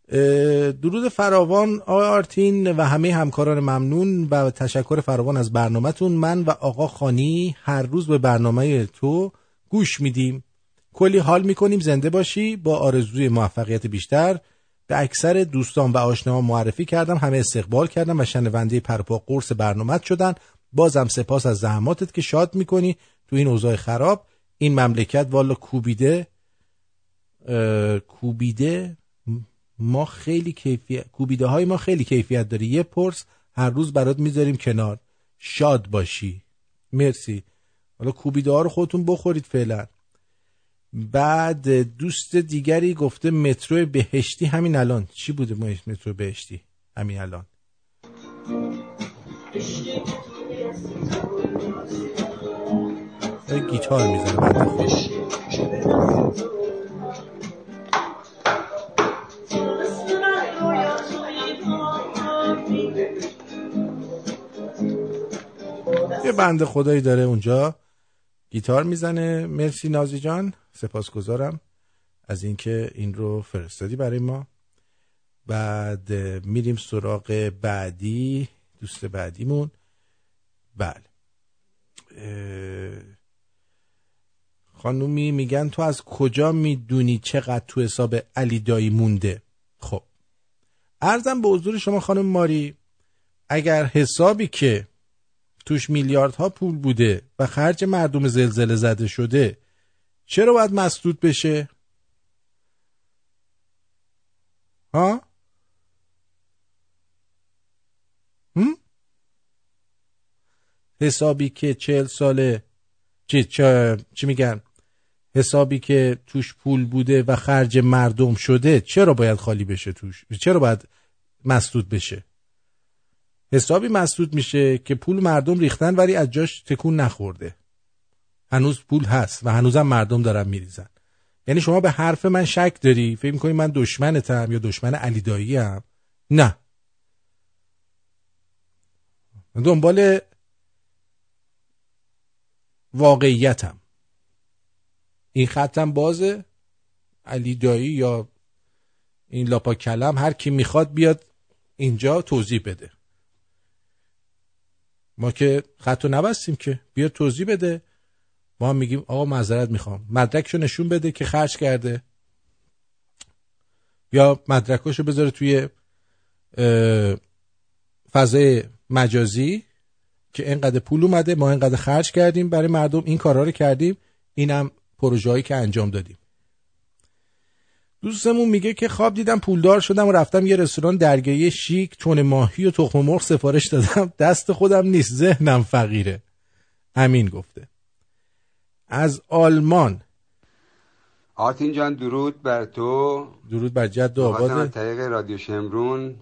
S1: اه، درود فراوان آقای آرتین و همه همکاران ممنون و تشکر فراوان از برنامهتون. من و آقا خانی هر روز به برنامه تو گوش میدیم. کلی حال می‌کنیم زنده باشی. با آرزوی موفقیت بیشتر. به اکثر دوستان و آشناها معرفی کردم. همه استقبال کردم و شنونده پرپا قرص برنامت شدن. بازم سپاس از زحماتت که شاد می‌کنی تو این اوضاع خراب. این مملکت والا کوبیده کوبیده ما خیلی کیفیت کوبیده های ما خیلی کیفیت داره. یه پرس هر روز برات می‌ذاریم کنار. شاد باشی. مرسی. حالا کوبیده ها رو خودتون بخورید فعلا. بعد دوست دیگری گفته مترو بهشتی همین الان. چی بوده مترو بهشتی؟ همین الان. گیتار می‌زنه خدا. یه بنده خدایی داره اونجا. گیتار می‌زنه. مرسی نازی جان. سپاسگزارم از اینکه این رو فرستادی برای ما. بعد میریم سراغ بعدی دوست بعدیمون. بله. خانومی میگن تو از کجا می‌دونی چقدر تو حساب علی دایی مونده؟ خب. ارزم به حضور شما خانم ماری اگر حسابی که توش میلیاردها پول بوده و خرج مردم زلزله زده شده چرا باید مسدود بشه؟ ها؟ هم؟ حسابی که چهل ساله چی, چی, چی میگن؟ حسابی که توش پول بوده و خرج مردم شده چرا باید خالی بشه توش؟ چرا باید مسدود بشه؟ حسابی مسدود میشه که پول مردم ریختن ولی از جاش تکون نخورده. هنوز پول هست و هنوزم مردم دارن میریزن. یعنی شما به حرف من شک داری؟ فکر می‌کنی من دشمنتم یا دشمن علی دایی هم نه. دنبال واقعیتم. این خطم بازه علی دایی یا این لاپا کلم هر کی می‌خواد بیاد اینجا توضیح بده. ما که خط نبستیم که بیاد توضیح بده. ما میگیم آقا معذرت می‌خوام. مدرکشو نشون بده که خرج کرده. یا مدرکاشو بذاره توی فضای مجازی که اینقدر پول اومده ما اینقدر خرج کردیم برای مردم این کارا رو کردیم. اینم پروژه‌ای که انجام دادیم. دوستمون میگه که خواب دیدم پولدار شدم و رفتم یه رستوران درگاهی شیک چون ماهی و تخم مرغ سفارش دادم. دست خودم نیست ذهنم فقیره. امین گفته. از آلمان.
S10: آرتین جان درود بر تو.
S1: درود بر جد و
S10: از
S1: آباد.
S10: طریق رادیو شمرون.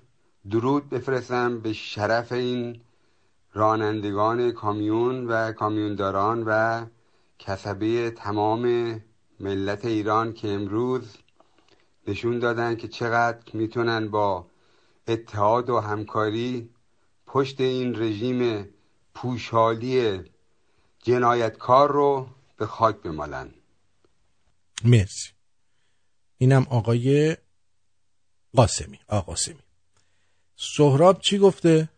S10: درود بفرستم به شرف این رانندگان کامیون و کامیونداران و کسبه تمام ملت ایران که امروز نشون دادن که چقدر می‌تونن با اتحاد و همکاری پشت این رژیم پوشالی جنایتکار رو به خاک بمالن
S1: مرسی. اینم آقای قاسمی آقا قاسمی. سهراب چی گفته؟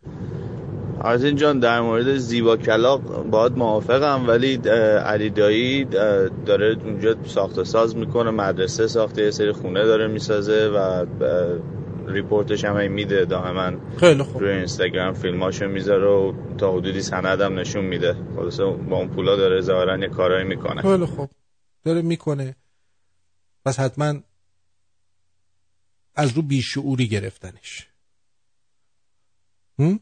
S11: آرتین جان در مورد زیبا کلاق باید موافقم ولی علی دایی داره اونجا ساخت و ساز می‌کنه مدرسه ساخته یه سری خونه داره می‌سازه و ریپورتش هم میده دائما
S1: خیلی خوب.
S11: روی اینستاگرام فیلماشو می‌ذاره و تا حدودی سندم نشون میده. خلاصه با اون پولا داره ظاهرا یه کارایی می‌کنه.
S1: خیلی خوب. داره می‌کنه. پس حتما از رو بیشعوری گرفتنش. هم؟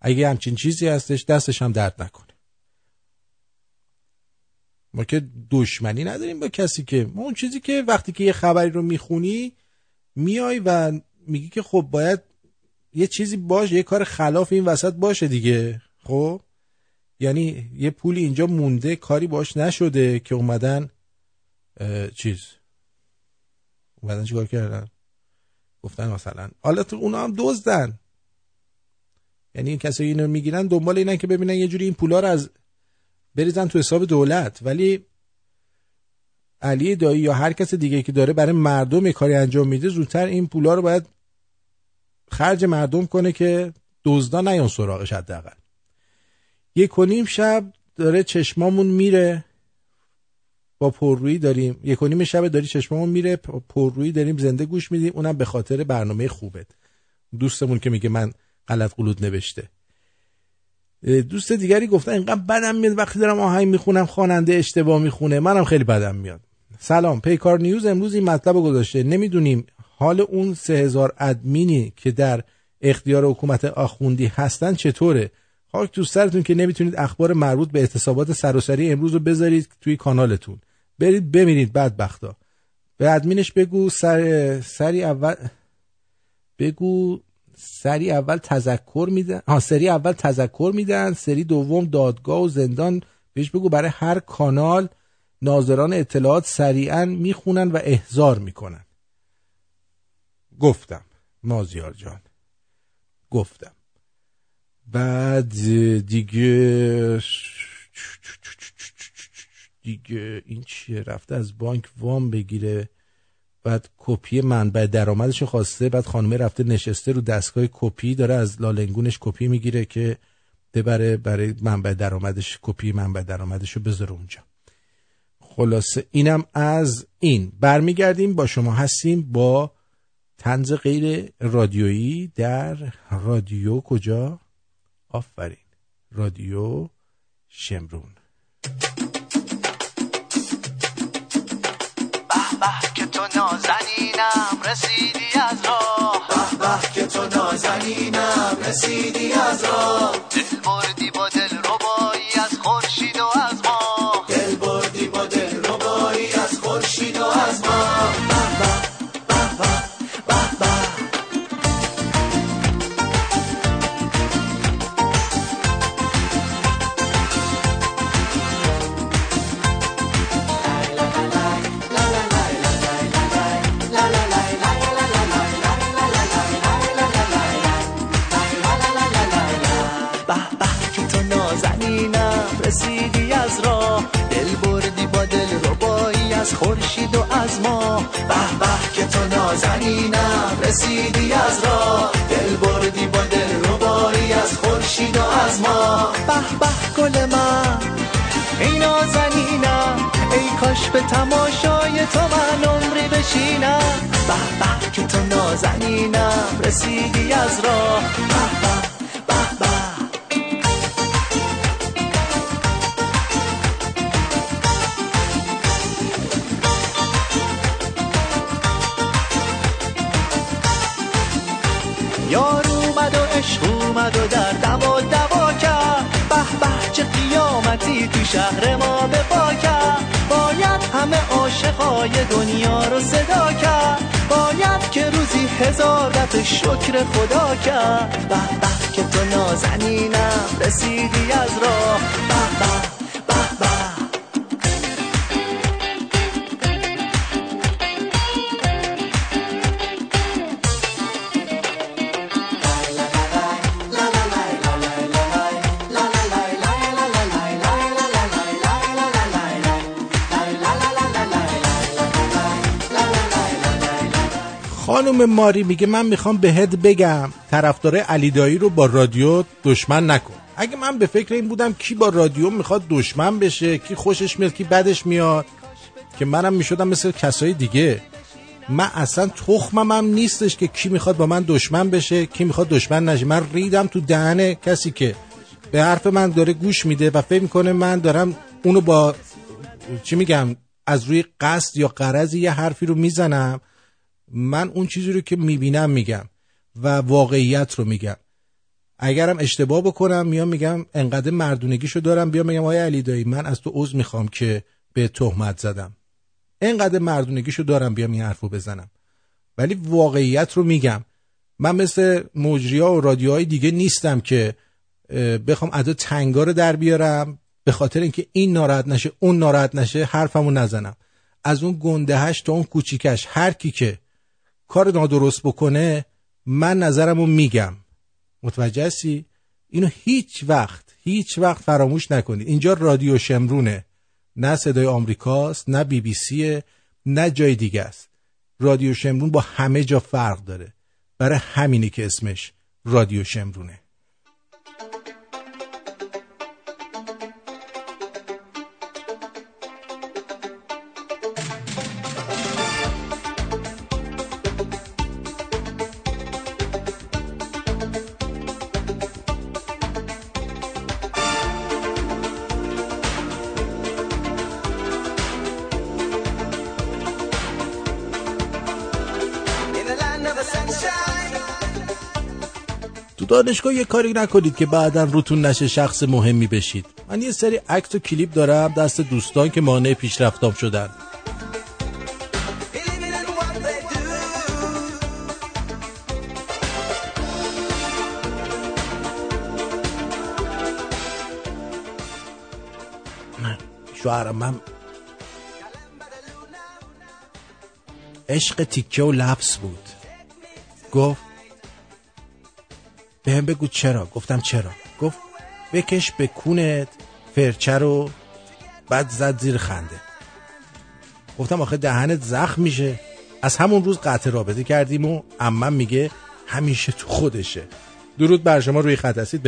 S1: اگه همچین چیزی هستش دستش هم درد نکنه. ما که دشمنی نداریم با کسی که ما اون چیزی که وقتی که یه خبری رو می‌خونی میای و میگی که خب باید یه چیزی باشه یه کار خلاف این وسط باشه دیگه. خب؟ یعنی یه پولی اینجا مونده کاری باش نشده که اومدن چیز. اومدن چیکار کردن؟ گفتن مثلا. حالا تو اونا هم دزدن. یعنی این کسایی اینو می‌گیرن دنبال اینن که ببینن یه جوری این پولا رو از بریزن تو حساب دولت. ولی علی دایی یا هر کس دیگه که داره برای مردم یه کاری انجام میده زودتر این پولا رو باید خرج مردم کنه که دزدا نیان سراغش حداقل. یک و نیم شب داره چشمامون میره. با پررویی داریم. یک و نیم شب داری چشمامون میره پررویی داریم زنده گوش میدیم. اونم به خاطر برنامه خوبت. دوستمون که میگه من غلط قلوت نوشته. دوست دیگری گفته اینقدر بدم میاد وقتی دارم آهنگ می‌خونم خواننده اشتباه می‌خونه. منم خیلی بدم میاد. سلام. پیکار نیوز امروز این مطلب رو گذاشته. نمی‌دونیم حال اون سه هزار ادمینی که در اختیار حکومت آخوندی هستن چطوره. خاک تو سرتون که نمی‌تونید اخبار مربوط به اعتصابات سراسری امروز رو بذارید توی کانالتون. برید بمیرید بدبختا. به ادمینش بگو سر سری اول بگو سری اول تذکر میدن ها سری اول تذکر میدن سری دوم دادگاه و زندان. بهش بگو برای هر کانال ناظران اطلاعات سریعا می‌خونن و احضار می‌کنن. گفتم مازیار جان. گفتم. بعد دیگه دیگه این چیه؟ رفته از بانک وام بگیره. بعد کپی منبع درآمدش خواسته. بعد خانمه رفته نشسته رو دستگاه کپی. داره از لالنگونش کپی می‌گیره که ببره برای منبع درآمدش کپی منبع درآمدش رو بذاره اونجا. خلاصه. اینم از این. برمیگردیم با شما هستیم با تنز غیر رادیویی در رادیو کجا؟ آفرین. رادیو شمرون.
S12: به که تو نازنینم رسیدی از نازنینم رسیدی از راه. خورشید و از ماه به به که تو نازنینم رسیدی از راه دل بردی با دل ربایی از خورشید و از ماه به به گل من ای نازنینم ای کاش به تماشای تو من عمری بشینم. به به که تو نازنینم رسیدی از به به به شهر ما به پا کرد. باید همه عاشقای دنیا رو صدا کرد. باید که روزی هزار دفعه شکر خدا کرد. به که تو نازنینم رسیدی از راه. به
S1: خانم ماری میگه من می‌خوام بهت بگم طرفدار علی دایی رو با رادیو دشمن نکن. اگه من به فکر این بودم کی با رادیو می‌خواد دشمن بشه کی خوشش میاد کی بدش میاد که منم می‌شدم مثل کسای دیگه. من اصلا تخمم هم نیستش که کی می‌خواد با من دشمن بشه کی می‌خواد دشمن نشه. من ریدم تو دهن کسی که به حرف من داره گوش میده و فکر می‌کنه من دارم اونو با چی میگم از روی قصد یا قرض یه حرفی رو می‌زنم. من اون چیزی رو که می‌بینم میگم و واقعیت رو میگم. اگرم اشتباه بکنم میام میگم انقدر مردونگیشو دارم بیام میگم آیا علی دایی من از تو عذر می‌خوام که به تهمت زدم. انقدر مردونگیشو دارم بیام این حرفو بزنم. ولی واقعیت رو میگم. من مثل مجریا و رادیوهای دیگه نیستم که بخوام ادا تنگا رو در بیارم. به خاطر اینکه این ناراحت نشه اون ناراحت نشه حرفمو نزنم. از اون گندهش تا اون کوچیکش هر کی که کار نادرست بکنه من نظرمو میگم. متوجه هستی؟ اینو هیچ وقت هیچ وقت فراموش نکنید. اینجا رادیو شمرونه. نه صدای آمریکاست نه بی بی سیه نه جای دیگه است. رادیو شمرون با همه جا فرق داره. برای همینه که اسمش رادیو شمرونه. دانشگاه یه کاری نکنید که بعدا روتون نشه شخص مهمی بشید. من یه سری عکس و کلیپ دارم دست دوستان که مانع پیشرفتام شدن. شوهرم من عشق تیکه و لفظ بود. گفت بهم بگو چرا؟ گفتم چرا؟ گفت بکش به کونت فرچه رو بعد زد زیر خنده. گفتم آخه دهنت زخم میشه. از همون روز قطع رابطه کردیم و عمم میگه همیشه تو خودشه. درود بر شما روی خط هستید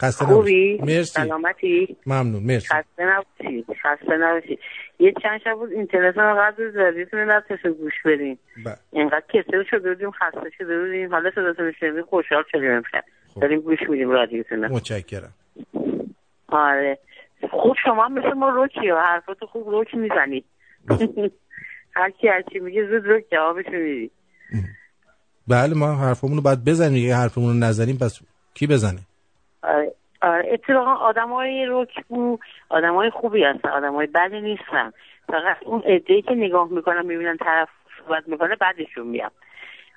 S1: خسته
S13: خوبی؟
S1: مرسی.
S13: سلامتی؟
S1: ممنون. مرسی.
S13: خسته نباشی. خسته نباشی. یه چند شب بود اینترنت رو قبل زدیتون نتونست گوش بدیم
S1: بله.
S13: اینقدر کسل شده بودیم خسته شده بودیم. حالا صداتون شنیدیم خوشحال شدیم امشب. داریم گوش میدیم رادیوتون رو.
S1: متشکرم.
S13: آره. خوب شما هم مثل ما روکی و حرفاتو خوب روک می‌زنی. هر کی هر چی میگه زود روک جوابش میدی.
S1: بله ما حرفمون رو باید بزنیم. یه حرفمون رو نزنیم پس کی بزنه؟
S13: اتفاقا آدم های رکبو آدم های خوبی هستن. آدم های بدی نیستن. فقط اون ادهی که نگاه می‌کنم می‌بینن طرف صحبت می‌کنه بعدشون میاد.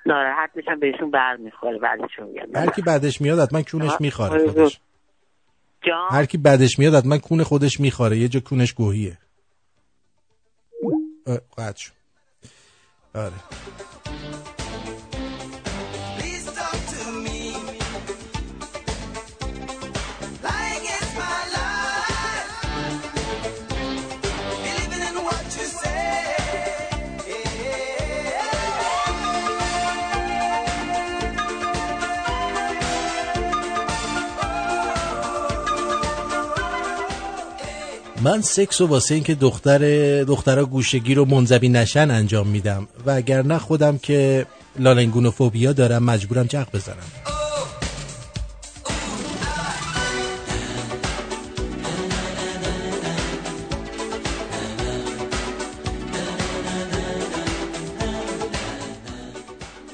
S13: ناراحت میشن بهشون بر می‌خوره بعدشون میاد.
S1: هر کی بعدش میاد حتما کونش
S13: آه،
S1: میخواره
S13: آره،
S1: خودش.
S13: جان؟
S1: هر کی بعدش میاد حتما کون خودش میخواره یه جا کونش گوهیه. شد. آره. من سکس و واسه اینکه دختر دخترها گوشگی رو منزوی نشن انجام میدم. و اگر نه خودم که لالنگونوفوبیا دارم مجبورم جغ بزنم.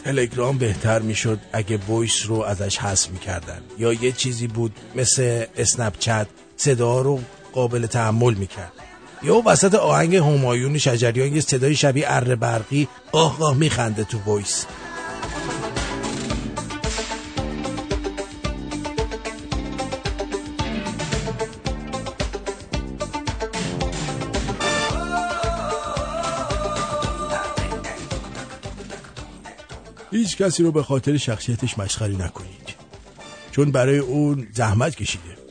S1: تلگرام بهتر می‌شد اگه وایس رو ازش حذف می‌کردن. یا یه چیزی بود مثل اسنپ چت صدا رو قابل تحمل می‌کرد. یا وسط آهنگ همایون شجریان یه صدای شبیه اره برقی آه آه میخنده تو وایس. هیچ کسی رو به خاطر شخصیتش مسخره نکنید. چون برای اون زحمت کشیده.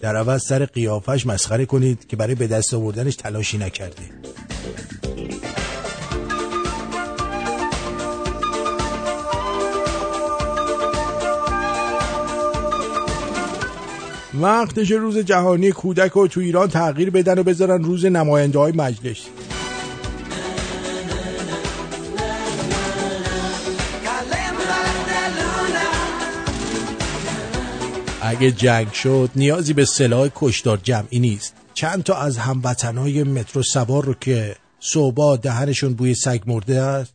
S1: در عوض سر قیافش مسخره کنید که برای به دست آوردنش تلاشی نکرده وقتش روز جهانی کودک رو تو ایران تغییر بدن و بذارن روز نماینده های مجلس. اگه جنگ شد نیازی به سلاح کشتار جمعی نیست. چند تا از هموطنهای مترو سوار رو که صبح دهنشون بوی سگ مرده است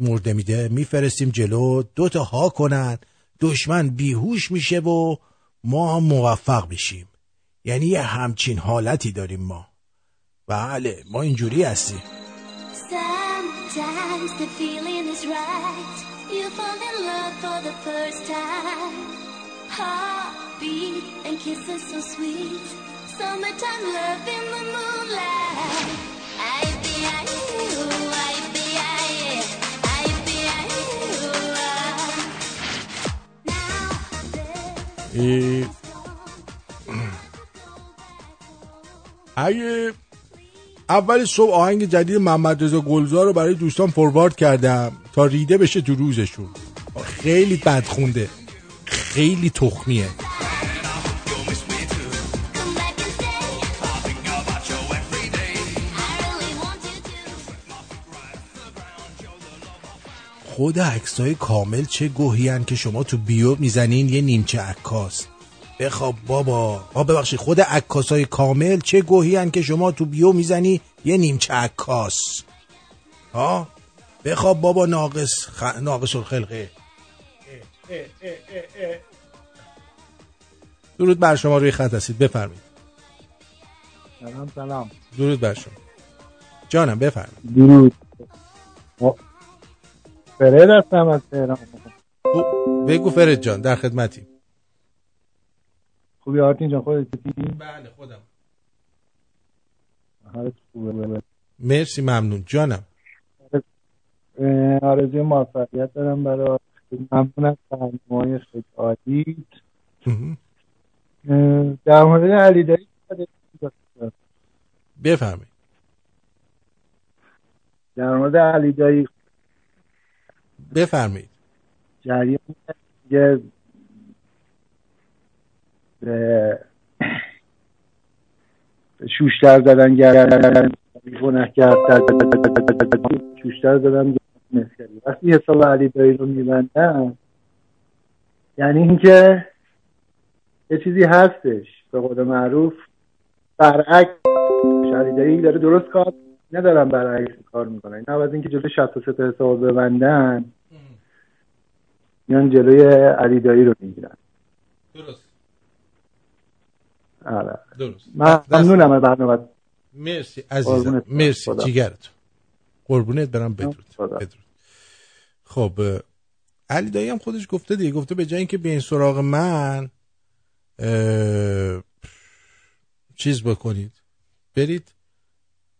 S1: مرده میده میفرستیم جلو. دو تا ها کنن. دشمن بیهوش میشه و ما هم موفق بشیم یعنی یه همچین حالتی داریم ما. بله ما اینجوری هستیم.
S14: Time. Heartbeat and kisses so sweet. Summertime love in the moonlight. I be I you, I be I, I be I you.
S1: اه، اگه اول صبح آهنگ جدید محمد رضا گلزار رو برای دوستان فوروارد کردم تا ریده بشه تو روزشون خیلی بد خونده خیلی تخمیه خود عکسای کامل چه گوهی که شما تو بیو می‌زنین؟ یه نیمچه عکاس. بخواب بابا. آ ببخشید خود عکاسای کامل چه گوهی که شما تو بیو می‌زنی؟ یه نیمچه عکاس. ها بخواب بابا ناقص خ... ناقص الخلقه. درود بر شما روی خط هستید. بفرمایید.
S15: سلام سلام.
S1: درود بر شما. جانم بفرمایید.
S15: درود. فرد هستم از تهران.
S1: بگو فرد جان در خدمتی
S15: خوبی آرتین جان خودت
S1: بله خودم.
S15: حالت خوبه.
S1: مرسی ممنون. جانم.
S15: آرزوی موفقیت دارم برای ممنون از برنامه‌های خیلی عالیت در مورد علی دایی
S1: بفرمایید.
S15: در مورد علی دایی
S1: بفرمایید.
S15: جریان یه به شوشتر زدن گردن گنهگر شوشتر زدن مسکری وقتی حساب علی دایی رو میبندن یعنی اینکه یه چیزی هستش به قول معروف برعکس علی داره درست کار ندارن برعکس کار می‌کنن. از اینکه جلو 63 تا حساب ببندن. میان جلوی علی دایی رو می‌گیرن.
S1: درست.
S15: آره.
S1: درست.
S15: من ممنونم از برنامه.
S1: مرسی عزیزم. مرسی.
S15: خدا.
S1: جیگرت قربونت برم. بدرود. بدرود. خب علی دایی هم خودش گفته دیگه. گفته به جای اینکه بیاین سراغ من اه، چیز بکنید. برید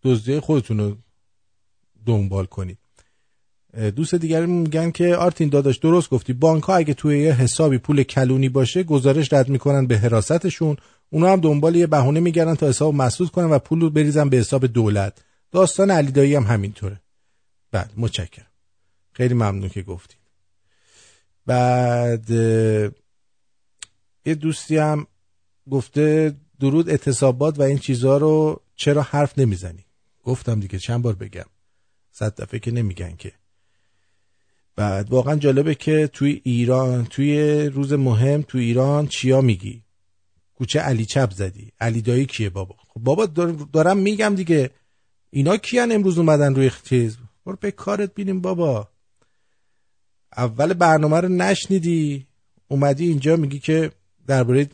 S1: دزدی خودتون رو دنبال کنید. دوست دیگری میگن که آرتین داداش درست گفتی. بانک ها اگه توی یه حسابی پول کلونی باشه گزارش رد می‌کنن به حراستشون. اونا هم دنبال یه بهونه میگردن تا حساب مسدود کنن و پول رو بریزن به حساب دولت. داستان علی دایی هم همینطوره. بله متشکرم. خیلی ممنون که گفتید بعد یه دوستی هم گفته درود اعتصابات و این چیزها رو چرا حرف نمی‌زنی؟ گفتم دیگه چند بار بگم. صد دفعه که نمیگن که. بعد واقعا جالبه که توی ایران توی روز مهم توی ایران چیا میگی؟ کوچه علی چپ زدی. علی دایی کیه بابا؟ خب بابا دار- دارم میگم دیگه. اینا کیان امروز اومدن روی چیز برو به کارت بینیم بابا. اول برنامه رو نشنیدی. اومدی اینجا میگی که درباره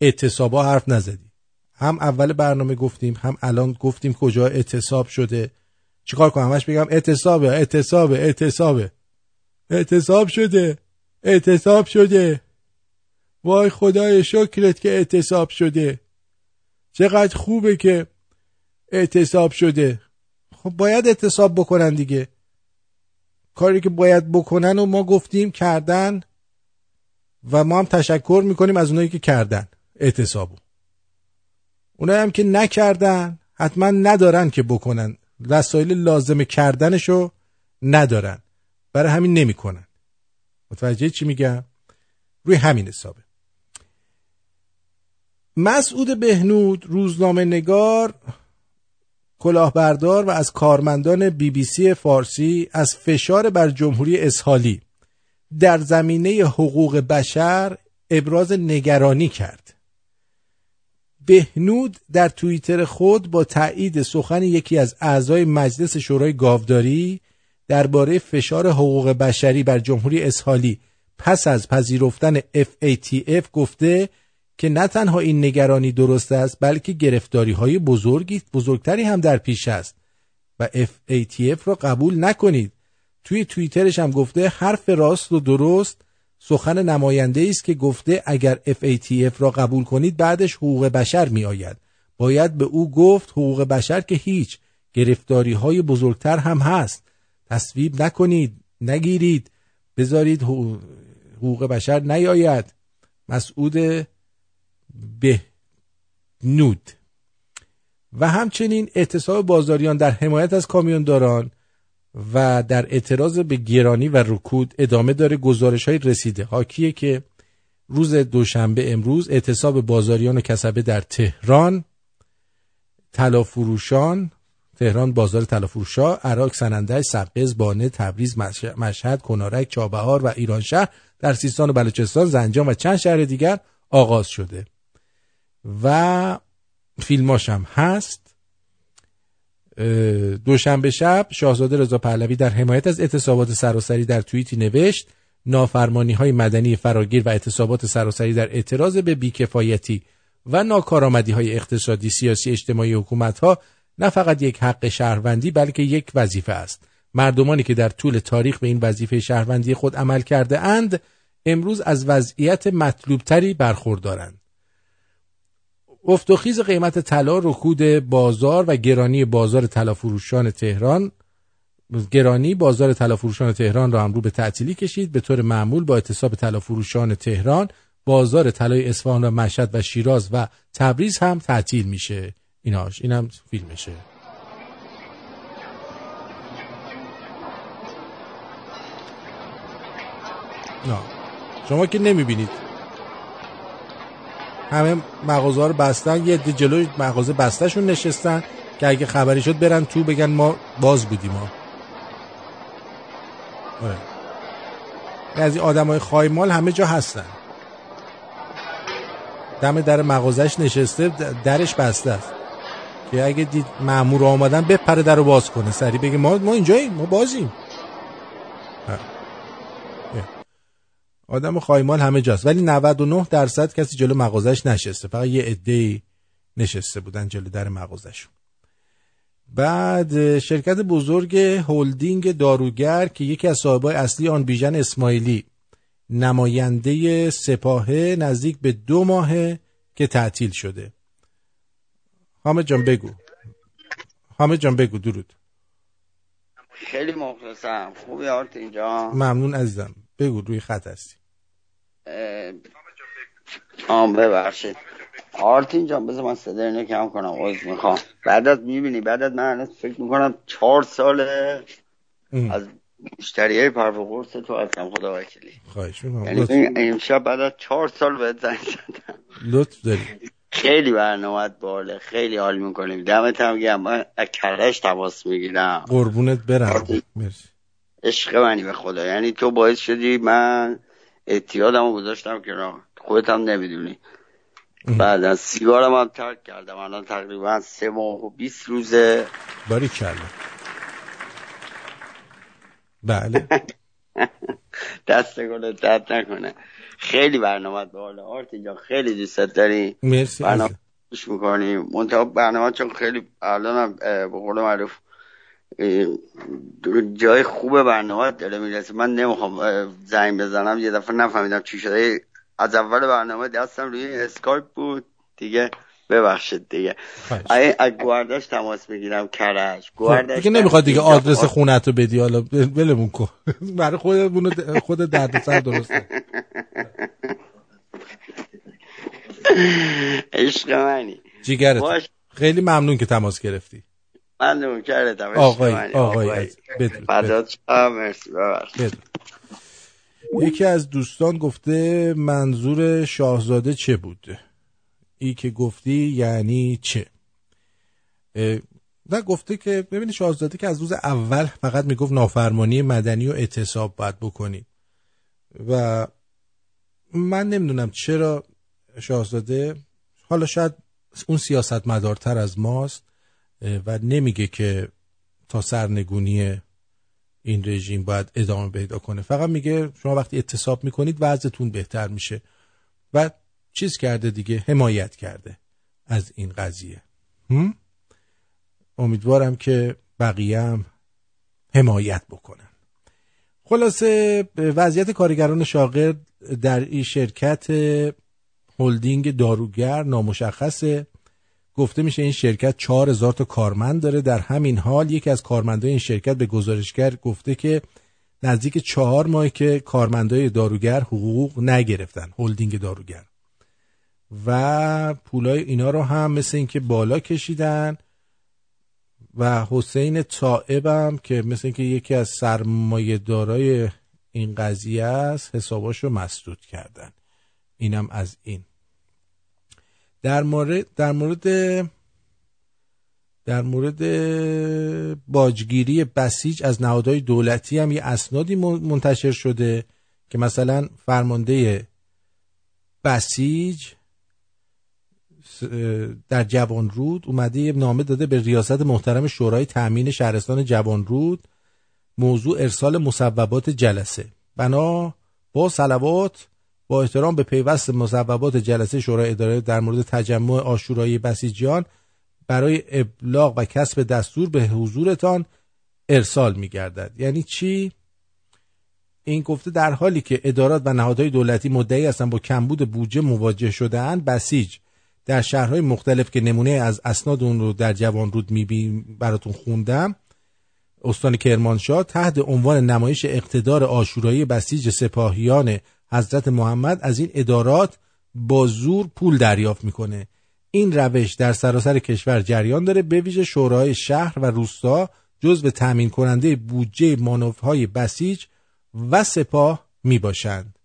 S1: اعتصابا حرف نزدی. هم اول برنامه گفتیم هم الان گفتیم کجا اعتصاب شده. چیکار کنم؟ همش بگم اعتصابه اعتصابه اعتصابه. اعتصاب شده. اعتصاب شده. وای خدای شکرت که اعتصاب شده. چقدر خوبه که اعتصاب شده. خب باید اعتصاب بکنن دیگه. کاری که باید بکنن و ما گفتیم کردن و ما هم تشکر می‌کنیم از اونایی که کردن اعتصابو. اونایی هم که نکردن حتما ندارن که بکنن. وسایل لازم کردنشو ندارن. برای همین نمی‌کنن. متوجه چی میگم؟ روی همین حسابه. مسعود بهنود روزنامه نگار کلاهبردار و از کارمندان بی بی سی فارسی از فشار بر جمهوری اسحالی در زمینه حقوق بشر ابراز نگرانی کرد. بهنود در توییتر خود با تایید سخن یکی از اعضای مجلس شورای گاوداری درباره فشار حقوق بشری بر جمهوری اسحالی پس از پذیرفتن FATF گفته که نه تنها این نگرانی درست است بلکه گرفتاری های بزرگی بزرگتری هم در پیش است. و FATF را قبول نکنید. توی توییترش هم گفته حرف راست و درست سخن نماینده است که گفته اگر FATF را قبول کنید بعدش حقوق بشر می آید باید به او گفت حقوق بشر که هیچ گرفتاری های بزرگتر هم هست. تصویب نکنید نگیرید. بذارید حقوق- بشر نیاید. مسعود بهنود. و همچنین اعتصاب بازاریان در حمایت از کامیونداران و در اعتراض به گرانی و رکود ادامه داره. گزارش های رسیده حاکیه که روز دوشنبه امروز اعتصاب بازاریان و کسبه در تهران طلافروشان تهران بازار طلافروشا عراق سنندج سقز بانه تبریز مش- مشهد کنارک چابهار و ایرانشهر در سیستان و بلوچستان زنجان و چند شهر دیگر آغاز شده. و فیلماش هم هست. دوشنبه شب شاهزاده رضا پهلوی در حمایت از اعتصابات سراسری در توییتی نوشت نافرمانی های مدنی فراگیر و اعتصابات سراسری در اعتراض به بیکفایتی و ناکارآمدی های اقتصادی سیاسی اجتماعی حکومت ها نه فقط یک حق شهروندی بلکه یک وظیفه است. مردمانی که در طول تاریخ به این وظیفه شهروندی خود عمل کرده اند امروز از وضعیت مطلوبتری برخوردارند. افت و خیز قیمت طلا رکود بازار و گرانی بازار طلافروشان تهران گرانی بازار طلافروشان تهران را هم رو به تعطیلی کشید. به طور معمول با اعتصاب طلافروشان تهران بازار طلای اصفهان و مشهد و شیراز و تبریز هم تعطیل میشه. ایناش. اینم فیلمشه. نه. شما که نمی‌بینید. همه مغازه رو بستن یه عده جلوی مغازه بستشون نشستن که اگه خبری شد برن تو بگن ما باز بودیم ما آره. از این آدم های خایمال همه جا هستن. دم در مغازش نشسته درش بسته است. که اگه دید مامور آمدن بپره در رو باز کنه. سری بگه ما ما اینجاییم ما بازیم. آدم خایمال همه جاست. ولی 99 درصد کسی جلو مغازش نشسته. فقط یه عده نشسته بودن جلو در مغازشون. بعد شرکت بزرگ هلدینگ داروگر که یکی از صاحبای اصلی آن بیژن اسماعیلی نماینده سپاهه نزدیک به دو ماهه که تعطیل شده. حامد جان بگو. حامد جان بگو درود.
S16: خیلی مخلصم. خوبی آرت اینجا؟
S1: ممنون عزیزم. بگو روی خط هستی.
S16: آم ببخشید. آرتین جان بذار من صدا اینو کم کنم. عوض می‌خوام. بعدت می‌بینی؟ بعدت من فکر می‌کنم چهار ساله از مشتری های پر و قرص تو هستم خدا وکیلی.
S1: خواهش می‌کنم.
S16: یعنی امشب بعد از چهار سال بهت زنگ زدم.
S1: لطف داری.
S16: خیلی برنامه باله. خیلی حال می‌کنیم دمت هم گرم. من از کرش تماس می‌گیرم.
S1: قربونت برم. مرسی.
S16: عشق منی به خدا. یعنی تو باعث شدی من اعتیادم گذاشتم که خودت هم نمی‌دونی. بعد از سیگارم هم ترک کردم. الان تقریبا سه ماه و بیست روزه.
S1: باری کلا. بله.
S16: دست گلت درد نکنه. خیلی برنامه بالا آرت اینجا خیلی دوستت داریم
S1: مرسی
S16: برنامه. گوش می‌کنیم منتها برنامه چون خیلی الان به قول معروف جای خوب برنامه داره می‌رسه. من نمی‌خوام زنگ بزنم. یه دفعه نفهمیدم چی شده. از اول برنامه دستم روی اسکایپ بود. دیگه ببخشید دیگه. از گواردش تماس می‌گیرم. کرج.
S1: خب
S16: گواردش
S1: دیگه نمی‌خواد دیگه آدرس خونت رو بدی. حالا ولمون کن. برای خودمون خود درد سر درسته
S16: عشق منی.
S1: جیگرت.
S16: باش.
S1: خیلی ممنون که تماس گرفتی.
S16: من نوکرتم
S1: آقای. آقای
S16: آقای. مرسی.
S1: یکی از دوستان گفته منظور شاهزاده چه بود؟ ای که گفتی یعنی چه؟ و گفته که ببینید شاهزاده که از روز اول فقط می‌گفت نافرمانی مدنی و اعتصاب باید بکنید و من نمی‌دونم چرا شاهزاده حالا شاید اون سیاست مدارتر از ماست و نمیگه که تا سرنگونی این رژیم باید ادامه پیدا کنه. فقط میگه شما وقتی اعتصاب می‌کنید وضعتون بهتر میشه. و چیز کرده دیگه حمایت کرده از این قضیه؟ امیدوارم که بقیه هم حمایت بکنن. خلاصه وضعیت کارگران شاغل در این شرکت هلدینگ داروگر نامشخصه گفته میشه این شرکت چهار هزار تا کارمند داره. در همین حال یکی از کارمندای این شرکت به گزارشگر گفته که نزدیک چهار ماه که کارمندای داروگر حقوق نگرفتن هلدینگ داروگر. و پولای اینا رو هم مثل اینکه بالا کشیدن و حسین طائبم که مثل اینکه یکی از سرمایه دارای این قضیه است حساباش مسدود کردن. اینم از این. در مورد در مورد در مورد باجگیری بسیج از نهادهای دولتی هم یه اسنادی من- منتشر شده که مثلا فرمانده بسیج در جوانرود اومده یه نامه داده به ریاست محترم شورای تأمین شهرستان جوانرود موضوع ارسال مصوبات جلسه بنا با صلوات با احترام به پیوست مصوبات جلسه شورای اداره در مورد تجمع آشورایی بسیجیان برای ابلاغ و کسب دستور به حضورتان ارسال می گردد یعنی چی؟ این گفته در حالی که ادارات و نهادهای دولتی مدعی هستند با کمبود بودجه مواجه شدهاند بسیج در شهرهای مختلف که نمونه از اسناد اون رو در جوان رود می براتون خوندم استان کرمانشاه تحت عنوان نمایش اقتدار آشورایی بسیج سپاهیان حضرت محمد از این ادارات با زور پول دریافت می‌کنه. این روش در سراسر کشور جریان داره به ویژه شورای شهر و روستا جزو تامین کننده بودجه مانورهای بسیج و سپاه می باشند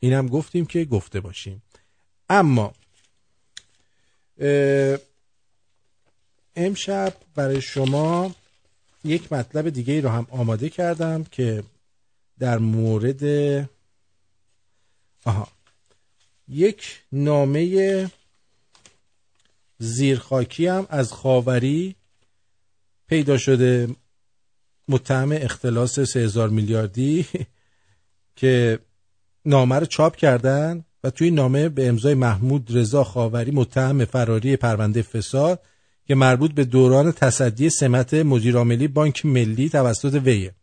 S1: اینم گفتیم که گفته باشیم. اما امشب برای شما یک مطلب دیگه رو هم آماده کردم که در مورد آها. یک نامه زیرخاکی هم از خاوری پیدا شده متهم اختلاس 3000 میلیاردی که نامه رو چاپ کردن و توی نامه به امضای محمود رضا خاوری متهم فراری پرونده فساد که مربوط به دوران تصدی سمت مدیرعاملی بانک ملی توسط ویه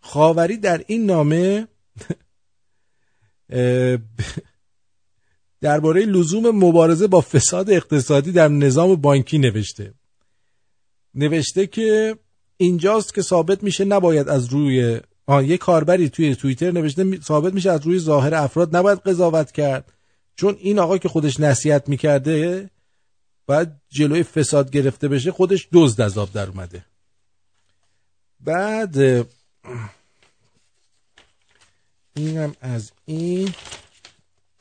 S1: خاوری در این نامه درباره لزوم مبارزه با فساد اقتصادی در نظام بانکی نوشته. نوشته که اینجاست که ثابت میشه نباید از روی آه یه کاربری توی توییتر نوشته ثابت میشه از روی ظاهر افراد نباید قضاوت کرد. چون این آقا که خودش نصیحت می‌کرده باید جلوی فساد گرفته بشه خودش دزد از آب در اومده. بعد اینم از این.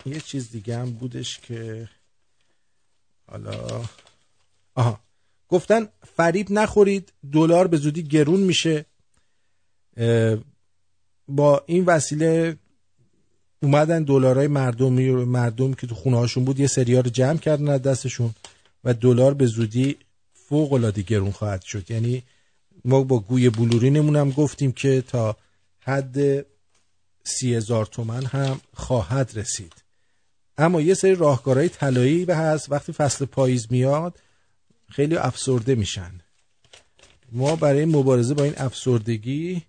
S1: یه چیز دیگه هم بودش که حالا آها. گفتن فریب نخورید دلار به زودی گرون میشه. با این وسیله اومدن دلارای مردمی مردم که تو خونه هاشون بود یه سریا رو جمع کردن از دستشون. و دلار به زودی فوق العاده گرون خواهد شد. یعنی ما با گوی بلورینمون هم گفتیم که تا حد سی هزار تومن هم خواهد رسید. اما یه سری راهکارهای طلایی به هست. وقتی فصل پاییز میاد خیلی افسرده میشن. ما برای مبارزه با این افسردگی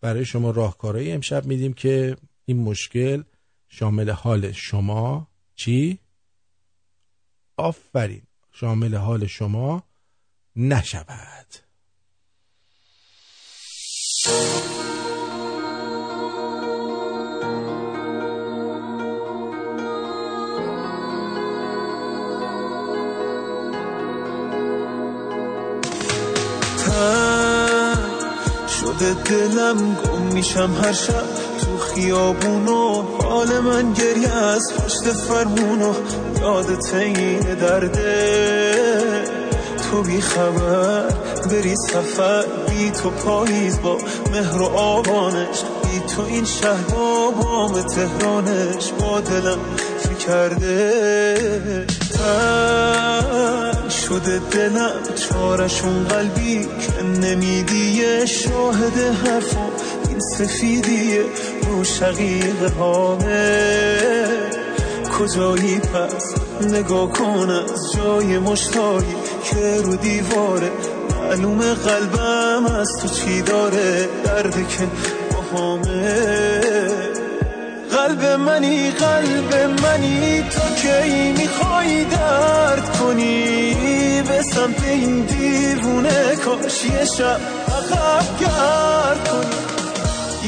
S1: برای شما راهکارهایی امشب میدیم که این مشکل شامل حال شما چی؟ آفرین. شامل حال شما نشود.
S17: شده دلم گم میشم هر شب. خیابونو حال من گریه از پشت فرمونو یادت این درده. تو بی خبر بری سفر. بی تو پاییز با مهر و آبانش بی تو این شهر با بام تهرانش. با دلم کرده. شده دلم. چارشون قلبی که نمیدیه شاهد حرفم رو شقیق هامه کجایی پس نگاه کن از جای مشتایی که رو دیواره؟ معلوم قلبم از تو چی داره؟ درده که باهامه قلب منی قلب منی تا کی می‌خوای درد کنی؟ به سمت این دیوونه کاش یه شب عقب گرد کنی.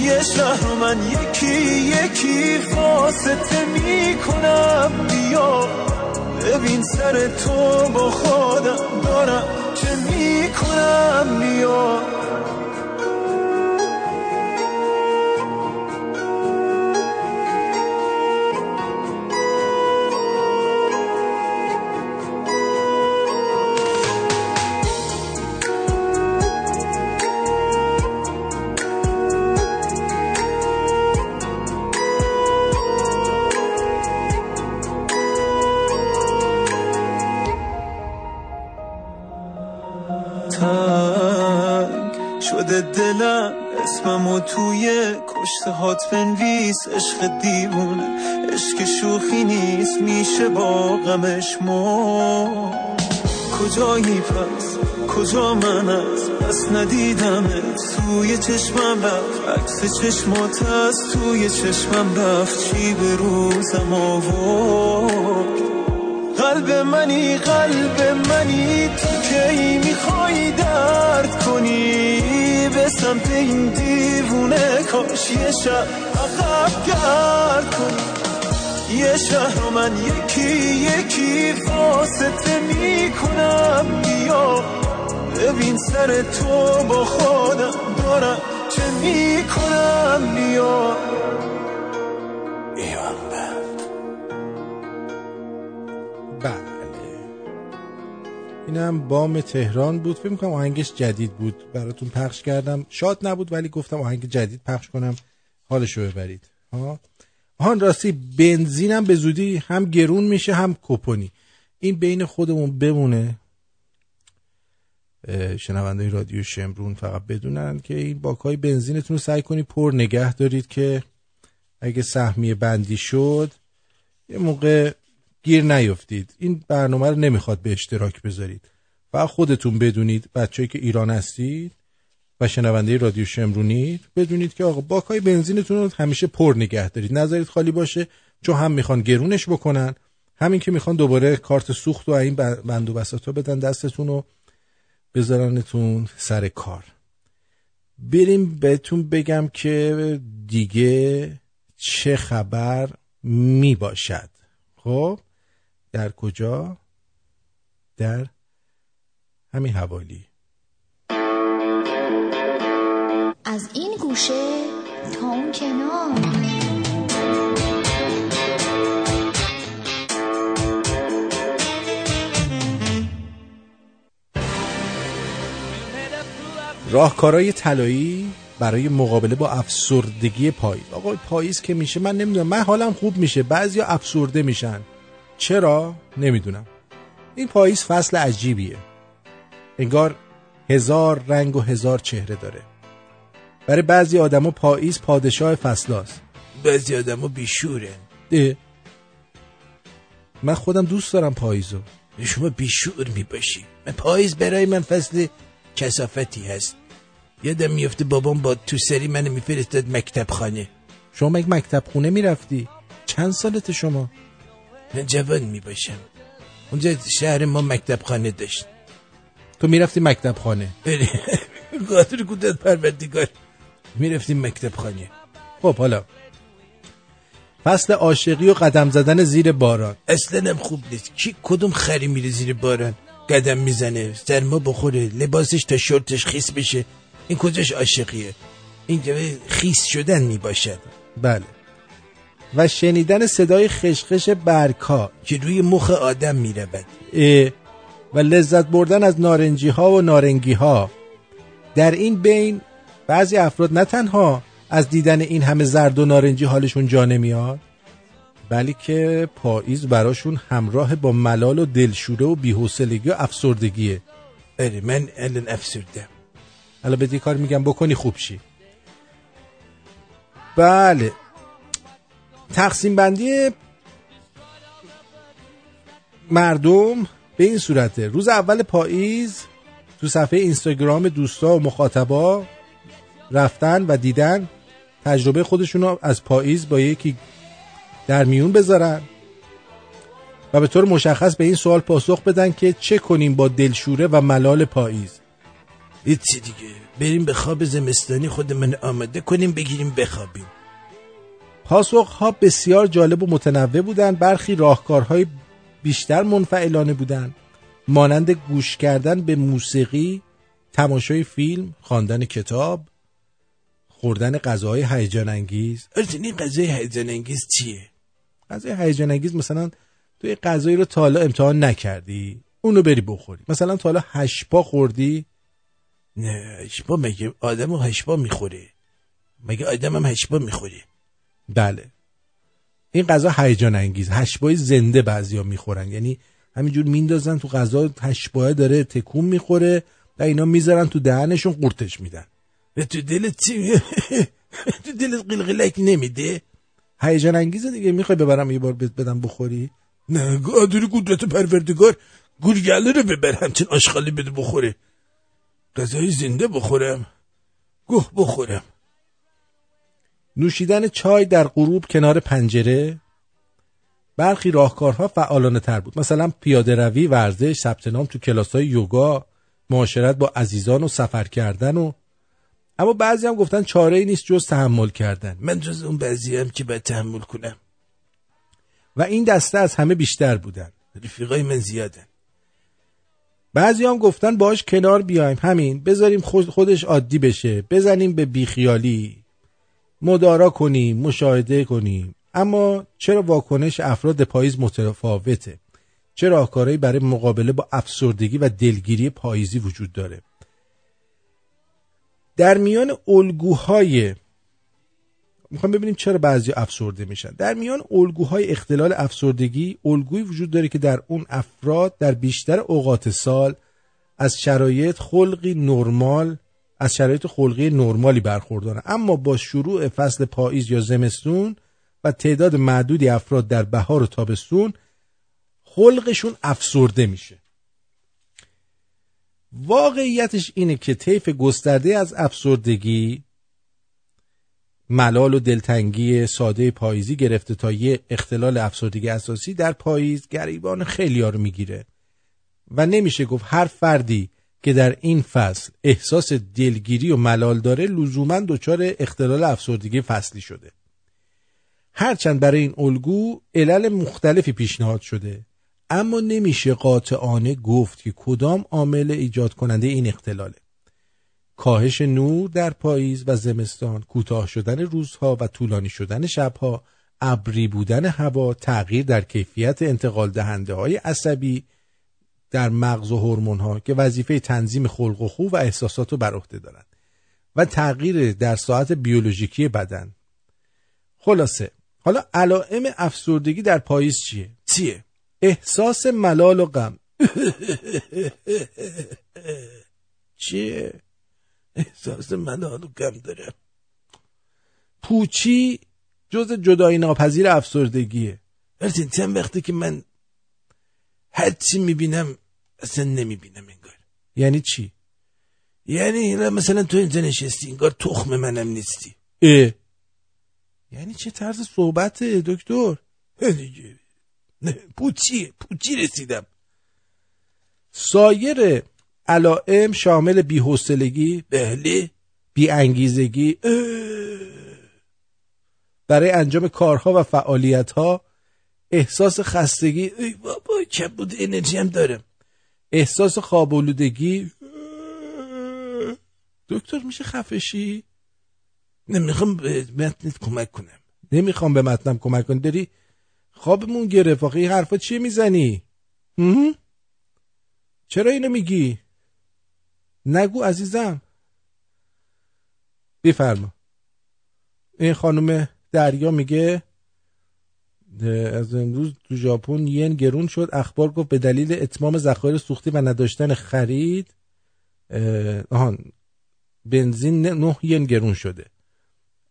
S17: یه شهر من یکی یکی واسطه می‌کنم. بیا ببین سر تو با خودم. دارم چه می‌کنم. بیا بنویس عشق دیوونه عشق شوخی نیست میشه با غمش مو کجایی پس؟ کجا من از؟ پس ندیدمت توی چشمم رفت. عکس چشمات از توی چشمم رفت. چی به روزم آورد؟ قلب منی قلب منی تو کی می‌خوای درد کنی؟ به سمت این دیوونه کاش یه شب گرد کنی یه شهر رو من یکی یکی واسطه می‌کنم. بیا. ببین سر تو با خودم دارم چه می‌کنم. بیا.
S1: بله. اینم بام تهران بود. فکر می‌کنم آهنگش جدید بود. براتون پخش کردم. شاد نبود ولی گفتم آهنگ جدید پخش کنم. حالشو ببرید. آهان راستی بنزینم به زودی هم گرون میشه هم کپونی. این بین خودمون بمونه. شنونده رادیو شمرون فقط بدونن که این باکای بنزینتون رو سعی کنید پر نگه دارید که اگه سهمیه بندی شد یه موقع گیر نیفتید. این برنامه رو نمی‌خواد به اشتراک بذارید. فقط خودتون بدونید بچه‌ای که ایران هستید. و شنونده رادیو شمرونید بدونید که آقا باکای بنزینتون رو همیشه پر نگه دارید. نذارید خالی باشه چون هم می‌خوان گرونش بکنن همین که می‌خوان دوباره کارت سوخت و این بند و بساطا بدن دستتون رو بذارنتون سر کار. بریم بهتون بگم که دیگه چه خبر می باشد خب در کجا؟ در همین حوالی.
S14: از این گوشه تا اون کنار.
S1: راهکارهای طلایی برای مقابله با افسردگی پاییز آقا پاییز که میشه. من نمی‌دونم. من حالم خوب میشه. بعضیا افسرده میشن. چرا؟ نمی‌دونم. این پاییز فصل عجیبیه. انگار هزار رنگ و هزار چهره داره. برای بعضی آدما پاییز پادشاه فصلاست. بعضی آدما بیشوره. من خودم دوست دارم پاییزو. شما بیشور می‌باشی. من پاییز برای من فصل کسافتی هست. یادم میفته بابام با تو سری منو میفرستاد مکتب خانه شما مگه مکتب خونه می‌رفتی؟ چند سالت شما؟ من جوان می‌باشم. اونجا شهر ما مکتب خانه داشت. تو می‌رفتی مکتب خانه قادر کودت پروردگار. می‌رفتیم مکتب خانه. خب حالا. فصل عاشقی و قدم زدن زیر باران. اصلا خوب نیست. کی کدوم خری میره زیر باران؟ قدم می‌زنه سرما بخوره لباسش تا شورتش خیس بشه. این کجاش عاشقیه؟ این خیس شدن می‌باشد. بله. و شنیدن صدای خشخش برکا که روی مخ آدم می‌رود. و لذت بردن از نارنجی ها و نارنگی ها در این بین بعضی افراد نه تنها از دیدن این همه زرد و نارنجی حالشون جا نمیاد بلکه پاییز براشون همراه با ملال و دلشوره و بی‌حوصلگی و افسردگیه. اره من الان افسردم. حالا بدی کار میگم بکنی خوب شی. بله. تقسیم بندی مردم به این صورته. روز اول پاییز تو صفحه اینستاگرام دوستا و مخاطبا رفتن و دیدن تجربه خودشون رو از پاییز با یکی در میون بذارن و به طور مشخص به این سوال پاسخ بدن که چه کنیم با دلشوره و ملال پاییز. هیچی دیگه. بریم به خواب زمستانی خودمون آماده کنیم بگیریم بخوابیم. پاسخ ها بسیار جالب و متنوع بودند. برخی راهکارهای بیشتر منفعلانه بودند. مانند گوش کردن به موسیقی تماشای فیلم خواندن کتاب خوردن غذاهای هیجان انگیز. این غذای هیجان انگیز چیه؟ غذای هیجان انگیز مثلا توی غذایی رو تا حالا امتحان نکردی اونو بری بخوری. مثلا تا حالا هشپا خوردی؟ نه هشپا مگه آدم هشپا می‌خوره؟ مگه آدم هم هشپا می‌خوره؟ بله. این غذا هیجان انگیز. هشپای زنده بعضیا می‌خورن. یعنی همینجور میندازن تو غذا هشپا داره تکون می‌خوره و اینا می‌ذارن تو دهنشون قورتش میدن. تو دلت چی تو دلت قلقلک نمیده؟ هیجان انگیزه دیگه. می‌خوای ببرم یه بار بدم بخوری؟ نه قادر قدرت پروردگار. گورگله رو ببر همچین آشغالی بده بخوره. غذای زنده بخورم. گوه بخورم. نوشیدن چای در غروب کنار پنجره؟ برخی راهکارها فعالانه تر بود. مثلا پیاده روی ورزش ثبت نام تو کلاس های یوگا معاشرت با عزیزان و سفر کردن و اما بعضی هم گفتن چاره ای نیست جز تحمل کردن. من جز اون بعضی هم که باید تحمل کنم. و این دسته از همه بیشتر بودن. رفیقای من زیادن. بعضی هم گفتن باش کنار بیایم. همین بذاریم خود- خودش عادی بشه. بزنیم به بیخیالی. مدارا کنیم مشاهده کنیم. اما چرا واکنش افراد پاییز متفاوته؟ چه راهکارهایی برای مقابله با افسردگی و دلگیری پاییزی وجود داره؟ در میان الگوهای می‌خوام ببینیم چرا بعضی افسرده میشن. در میان الگوهای اختلال افسردگی الگویی وجود داره که در اون افراد در بیشتر اوقات سال از شرایط خلقی نرمال از شرایط خلقی نرمالی برخوردارن. اما با شروع فصل پاییز یا زمستون و تعداد معدودی افراد در بهار و تابستون خلقشون افسرده میشه. واقعیتش اینه که طیف گسترده از افسردگی ملال و دلتنگی ساده پاییزی گرفته تا یه اختلال افسردگی اساسی در پاییز گریبان خیلی رو می‌گیره. و نمیشه گفت هر فردی که در این فصل احساس دلگیری و ملال داره لزوما دچار اختلال افسردگی فصلی شده. هرچند برای این الگو علل مختلفی پیشنهاد شده. اما نمیشه قاطعانه گفت که کدام عامل ایجاد کننده این اختلاله. کاهش نور در پاییز و زمستان کوتاه شدن روزها و طولانی شدن شبها ابری بودن هوا تغییر در کیفیت انتقال دهنده های عصبی در مغز و هورمون ها که وظیفه تنظیم خلق و خو و احساسات رو بر عهده دارند و تغییر در ساعت بیولوژیکی بدن. خلاصه حالا علائم افسردگی در پاییز چیه؟ چیه؟ احساس ملال و غم. چیه؟ احساس ملال و غم داره. پوچی جز جدایی ناپذیر افسردگیه. ولی چند وقتی که من هر چی می‌بینم اصلا نمی‌بینم انگار. یعنی چی؟ یعنی مثلا تو اینجا نشستی انگار تخم منم نیستی. اه. یعنی چه طرز صحبته دکتر؟ دیگه. پوچی پوچی رسیدم. سایر علائم شامل بی‌حوصلگی بله بیانگیزگی برای انجام کارها و فعالیتها احساس خستگی ای بابا کبود انرژی هم دارم. احساس خوابالودگی دکتر میشه خفشی؟ نمی‌خوام به متنت کمک کنم. نمی‌خوام به متنم کمک کنی داری خوابمون گرفت. آخه این حرفا چیه می‌زنی؟ چرا اینو میگی؟ نگو عزیزم. بفرما. این خانم دریا میگه از امروز تو ژاپن ین گرون شد. اخبار گفت به دلیل اتمام ذخایر سوختی و نداشتن خرید آهان بنزین نه ین گرون شده.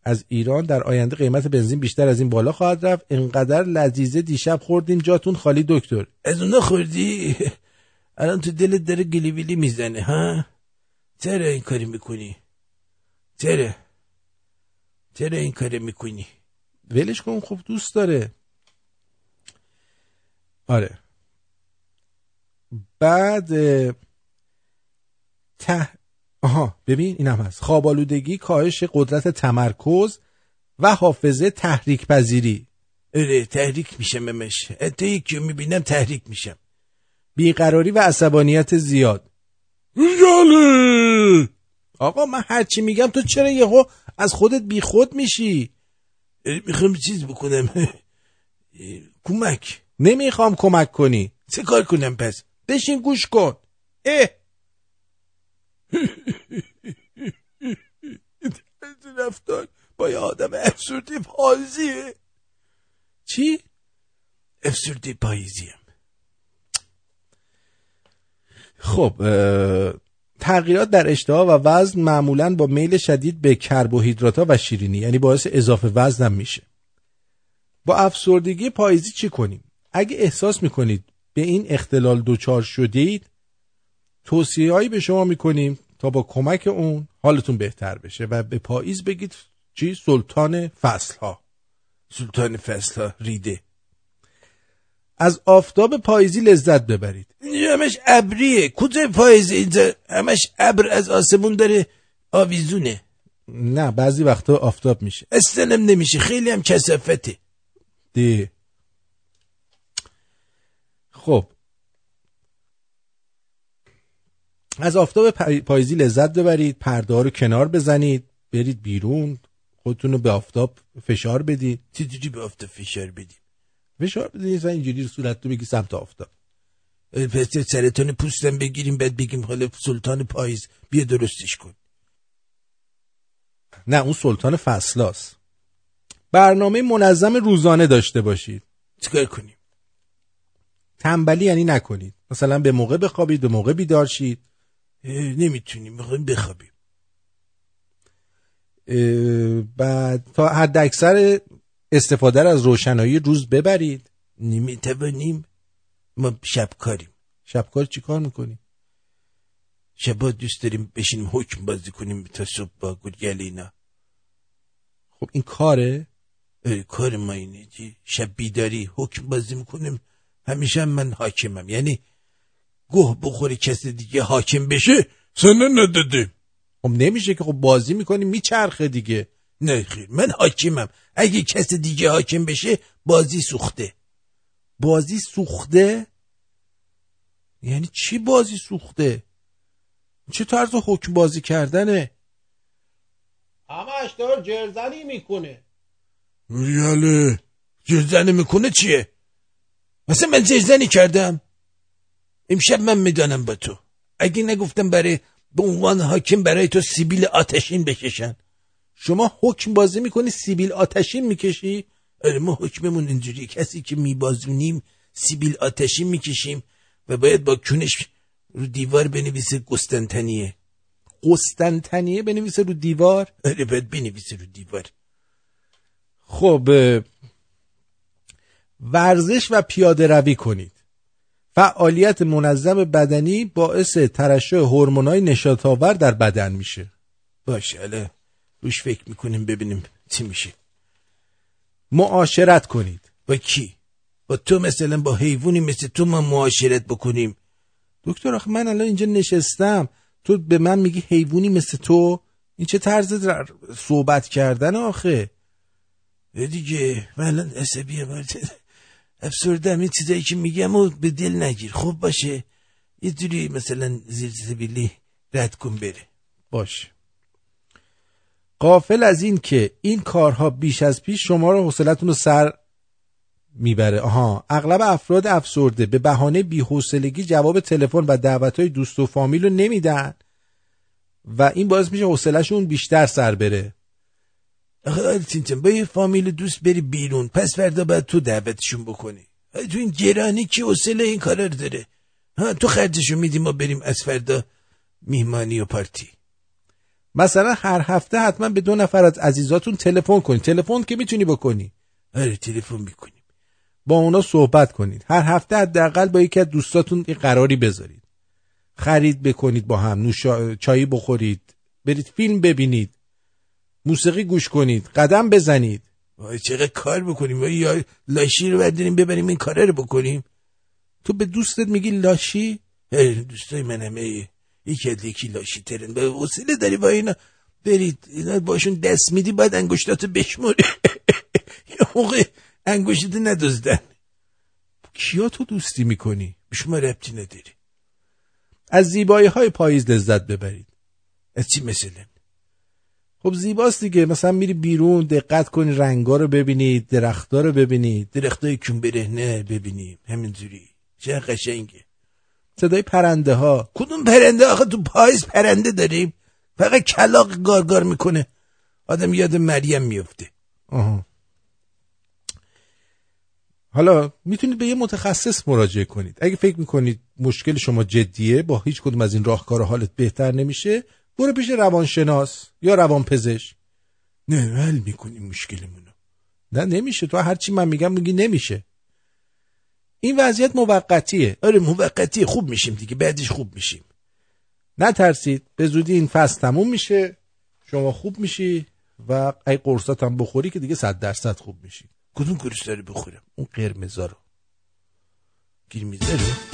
S1: از ایران در آینده قیمت بنزین بیشتر از این بالا خواهد رفت. انقدر لذیذه دیشب خوردین جاتون خالی دکتر. از اون خوردی؟ الان تو دلت داره گلی ویلی می‌زنه ها؟ چرا این کاری می‌کنی؟ چرا؟ چرا این کاری می‌کنی؟ ولش کن خوب دوست داره. آره. بعد ته آها ببین اینم هست. خوابالودگی کاهش قدرت تمرکز و حافظه تحریک پذیری. اره تحریک میشم ممش. حتی یکی می‌بینم تحریک میشم بیقراری و عصبانیت زیاد. جاله آقا من هرچی میگم تو چرا یهو از خودت بیخود میشی؟ می‌خوام چیز بکنم. کمک. نمی‌خوام کمک کنی. چه کار کنم پس؟ بشین گوش کن. اه! رفتار با یه آدم افسرده پاییزیه چی؟ افسرده پاییزیم خب تغییرات در اشتها و وزن معمولا با میل شدید به کربوهیدرات و شیرینی یعنی باعث اضافه وزن هم میشه. با افسردگی پاییزی چی کنیم؟ اگه احساس می‌کنید به این اختلال دچار شدید توصیه هایی به شما می‌کنیم تا با کمک اون حالتون بهتر بشه و به پاییز بگید چی؟ سلطان فصل ها سلطان فصل ها ریده. از آفتاب پاییزی لذت ببرید. اینجا همش ابریه. کجا پاییزی اینجا؟ همش ابر از آسمون داره. آویزونه. نه بعضی وقتا آفتاب میشه. استنم نمیشه. خیلی هم کسافته ده خب از آفتاب پاییزی لذت ببرید پرده ها رو کنار بزنید برید بیرون خودتون رو به آفتاب فشار بدید. چجوری به آفتاب فشار بدید فشار بدید اینجوری صورت رو بگی سمت آفتاب. پس سرطان پوستم بگیریم بعد بگیم حالا سلطان پاییز بیا درستش کن. نه اون سلطان فصلاست. برنامه منظم روزانه داشته باشید. چیکار کنیم؟ تنبلی یعنی نکنید. مثلا به موقع بخوابید به موقع بیدار شید. نمی‌تونیم می‌خوایم بخوابیم. بعد تا حد اکثر استفاده از روشنایی روز ببرید. نمی‌توانیم ما شبکاریم شبکار چی کار می‌کنیم؟ شبا دوست داریم بشینیم حکم بازی کنیم تا صبح با گلگلینا خب این کاره؟ کار ما اینه؟ شب بیداری حکم بازی می‌کنیم. همیشه هم من حاکمم. یعنی گوه بخوری کسی دیگه حاکم بشه؟ سنه نداده خب نمیشه که خب بازی می‌کنیم میچرخه دیگه. نه خیر من حاکمم. اگه کسی دیگه حاکم بشه بازی سوخته. بازی سوخته؟ یعنی چی بازی سوخته؟ چه طرز حکم بازی کردنه؟ همش دار جرزنی می‌کنه. ریاله جرزنی می‌کنه چیه؟ مثلا من جرزنی کردم. امشب من می‌دانم با تو. اگه نگفتم برای به عنوان حاکم برای تو سیبیل آتشین بکشن. شما حکم بازی می‌کنی سیبیل آتشین می‌کشی؟ آره ما حکممون اینجوری کسی که میبازونیم سیبیل آتشین می‌کشیم و باید با کونش رو دیوار بنویسه قسطنطنیه. قسطنطنیه بنویسه رو دیوار؟ آره باید بنویسه رو دیوار. خب ورزش و پیاده روی کنید. فعالیت منظم بدنی باعث ترشح هورمونای نشاط آور در بدن میشه. باشه الان روش فکر می‌کنیم ببینیم چی میشه. معاشرت کنید. با کی؟ با تو مثلا با حیوانی مثل تو ما معاشرت بکنیم. دکتر آخه من الان اینجا نشستم. تو به من میگی حیوانی مثل تو؟ این چه طرز صحبت کردن آخه؟ دیگه من الان عصبیه افسردم این چیزایی که میگم و به دل نگیر. خوب باشه. یه جوری مثلا زیر سبیلی رد کن بره. باشه. قافل از این که این کارها بیش از پیش شما رو حوصلتون رو سر می‌بره. آها. اغلب افراد افسرده به بهانه بی‌حوصلگی جواب تلفن و دعوتهای دوست و فامیل رو نمیدن و این باعث میشه حوصلهشون بیشتر سر بره. آخه آلتینتون با یه فامیل دوست بری بیرون. پس فردا باید تو دعوتشون بکنی. تو این گرانی که حوصله این کارا رو داره؟ ها تو خرجشو میدی ما بریم از فردا میهمانی و پارتی. مثلا هر هفته حتما به دو نفر از عزیزاتون تلفن کنید تلفن که می‌تونی بکنی. آره تلفن می‌کنیم. با اونا صحبت کنید. هر هفته حداقل با یکی از دوستاتون یه قراری بذارید. خرید بکنید با هم نوشا... چایی بخورید. برید فیلم ببینید. موسیقی گوش کنید قدم بزنید. وای چقدر کار بکنیم؟ وای یا لاشی رو برداریم ببریم این کاره رو بکنیم. تو به دوستت میگی لاشی؟ دوستای من همه یکی از یکی لاشی ترن. به وسیله داری با اینا برید اینا باشون دست میدی باید انگشتاتو بشموری یه موقع انگشتاتو ندزدن. کیا تو دوستی می‌کنی؟ به شما ربطی نداری از زیبایی های پاییز لذت ببرید. از چی مثلا خب زیباست دیگه. مثلا میری بیرون دقت کنی رنگا رو ببینید درختا رو ببینید درختای کون برهنه ببینیم همینجوری. چه قشنگه. صدای پرنده ها کدوم پرنده؟ آخه تو پاییز پرنده داریم. فقط کلاق گارگار می‌کنه. آدم یاد مریم میفته آها. حالا می‌تونید به یه متخصص مراجعه کنید. اگه فکر می‌کنید مشکل شما جدیه با هیچ کدوم از این راهکار حالت بهتر نمیشه برو پیش روانشناس یا روانپزشک. نه حل می‌کنیم مشکلمونو. نه نمیشه. تو هرچی من میگم میگی نمیشه. این وضعیت موقتیه. آره موقتیه. خوب میشیم دیگه. بعدش خوب میشیم. نترسید. به زودی این فصل تموم میشه. شما خوب میشی و ای قرصات هم بخوری که دیگه صد درصد خوب میشی. کدوم قرص داری بخورم؟ اون قرمزا رو. قرمزا رو؟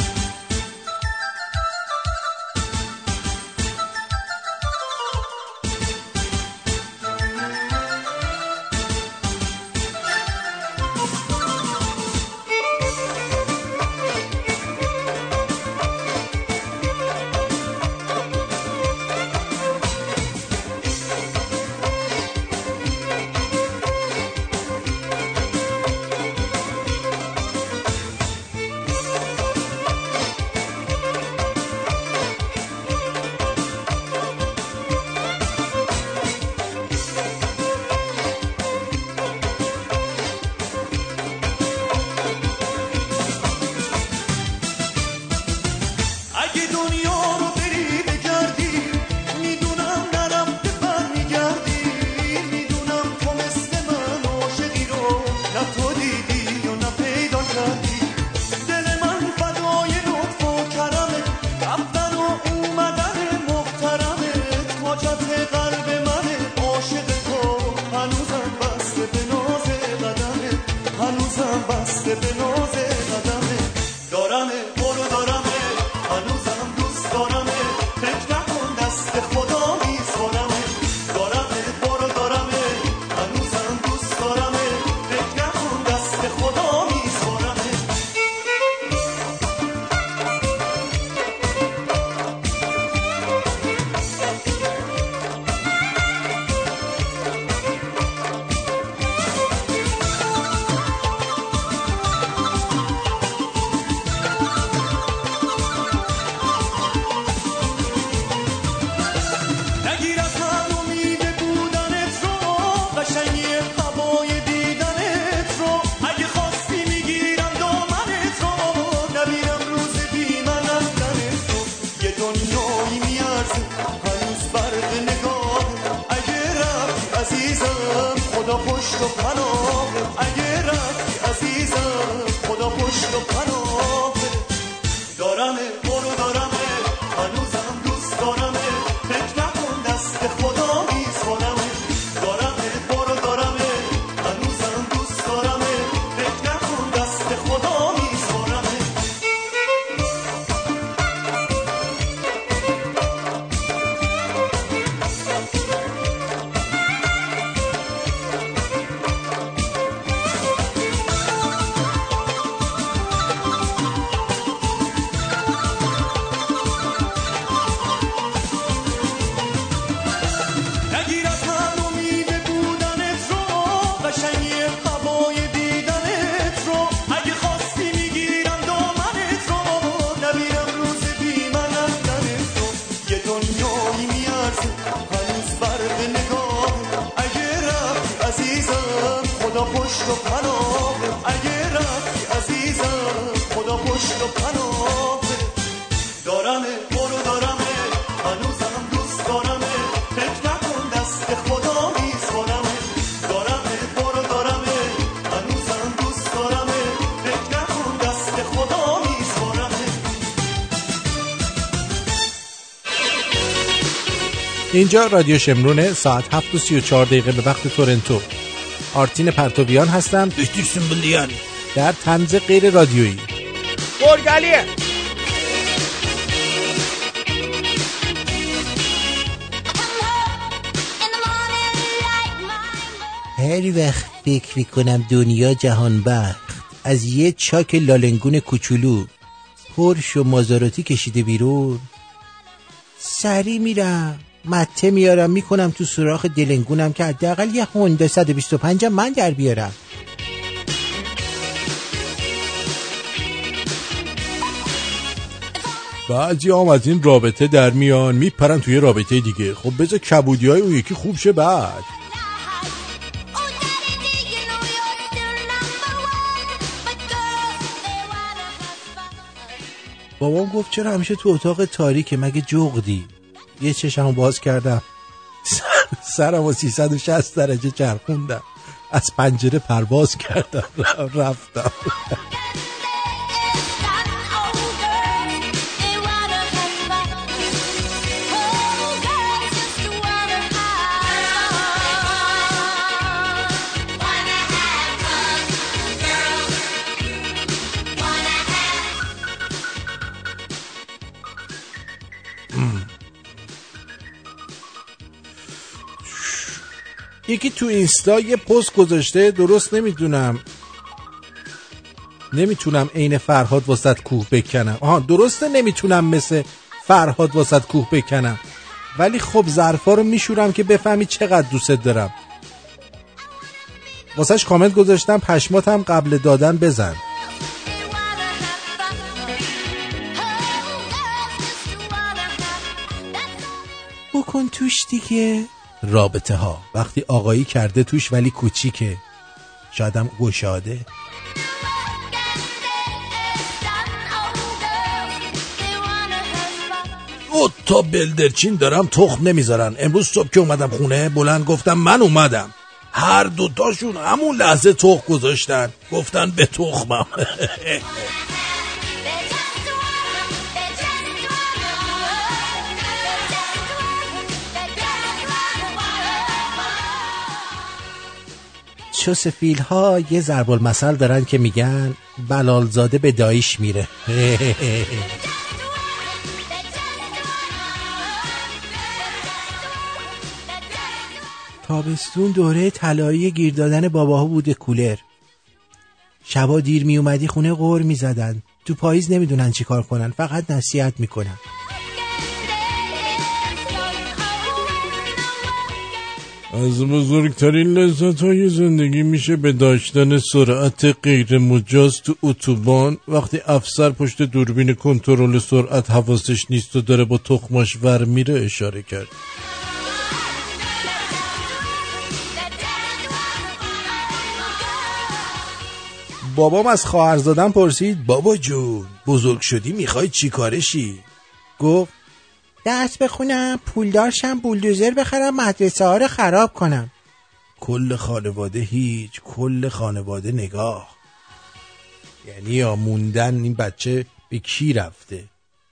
S1: اینجا رادیو شمرونه ساعت 7 و 34 دقیقه به وقت تورنتو. آرتین پرتویان هستم. سنبولیان در تنز غیر رادیویی.
S18: گرگلیه
S4: هر وقت فکر می‌کنم دنیا جهان بخت. از یه چاک لالنگون کوچولو پرش و مازاراتی کشیده بیرون. سری میرم. مته میارم می‌کنم تو سوراخ دلنگونم که حداقل یه هوندا 125 هم من در بیارم.
S1: بعضی هم از این رابطه در میان میپرن توی رابطه دیگه. خب بذار کبودی های اون یکی خوب شه بعد. بابام گفت چرا همیشه تو اتاق تاریکه؟ مگه جغدی؟ یه چشمو باز کردم. سر- سرم و 360 درجه چرخوندم. از پنجره پرواز کردم. رفتم. یکی تو اینستا یه پست گذاشته درست نمی‌دونم. نمی‌تونم عین فرهاد واسط کوه بکنم. آها درسته نمی‌تونم مثل فرهاد واسط کوه بکنم. ولی خب ظرفا رو میشورم که بفهمی چقدر دوست دارم. واسهش کامنت گذاشتم پشماتم قبل دادن بزن. بکن توش دیگه. رابطه ها. وقتی آقایی کرده توش ولی کوچیکه. شایدم گشاده. دو تا بلدرچین دارم تخم نمی‌ذارن. امروز صبح که اومدم خونه بلند گفتم من اومدم. هر دوتاشون همون لحظه تخم گذاشتن. گفتن به تخمم. چو سفیل ها یه ضرب المثل دارن که میگن بلالزاده به دایش میره. تابستون دوره طلایی گیر دادن باباها بوده کولر. شبا دیر می اومدی خونه غور می زدن تو پاییز نمی‌دونن چی کار کنن فقط نصیحت می‌کنن. از بزرگترین لذت های زندگی میشه به داشتن سرعت غیر مجاز تو اتوبان. وقتی افسر پشت دوربین کنترل سرعت حواسش نیست و داره با تخماش ور میره اشاره کرد. بابام از خواهر زادن پرسید بابا جون بزرگ شدی می‌خوای چی کارشی؟ گفت درس بخونم پولدارشم بولدوزر بخرم مدرسه ها رو خراب کنم. کل خانواده هیچ کل خانواده نگاه. یعنی یا موندن این بچه به کی رفته؟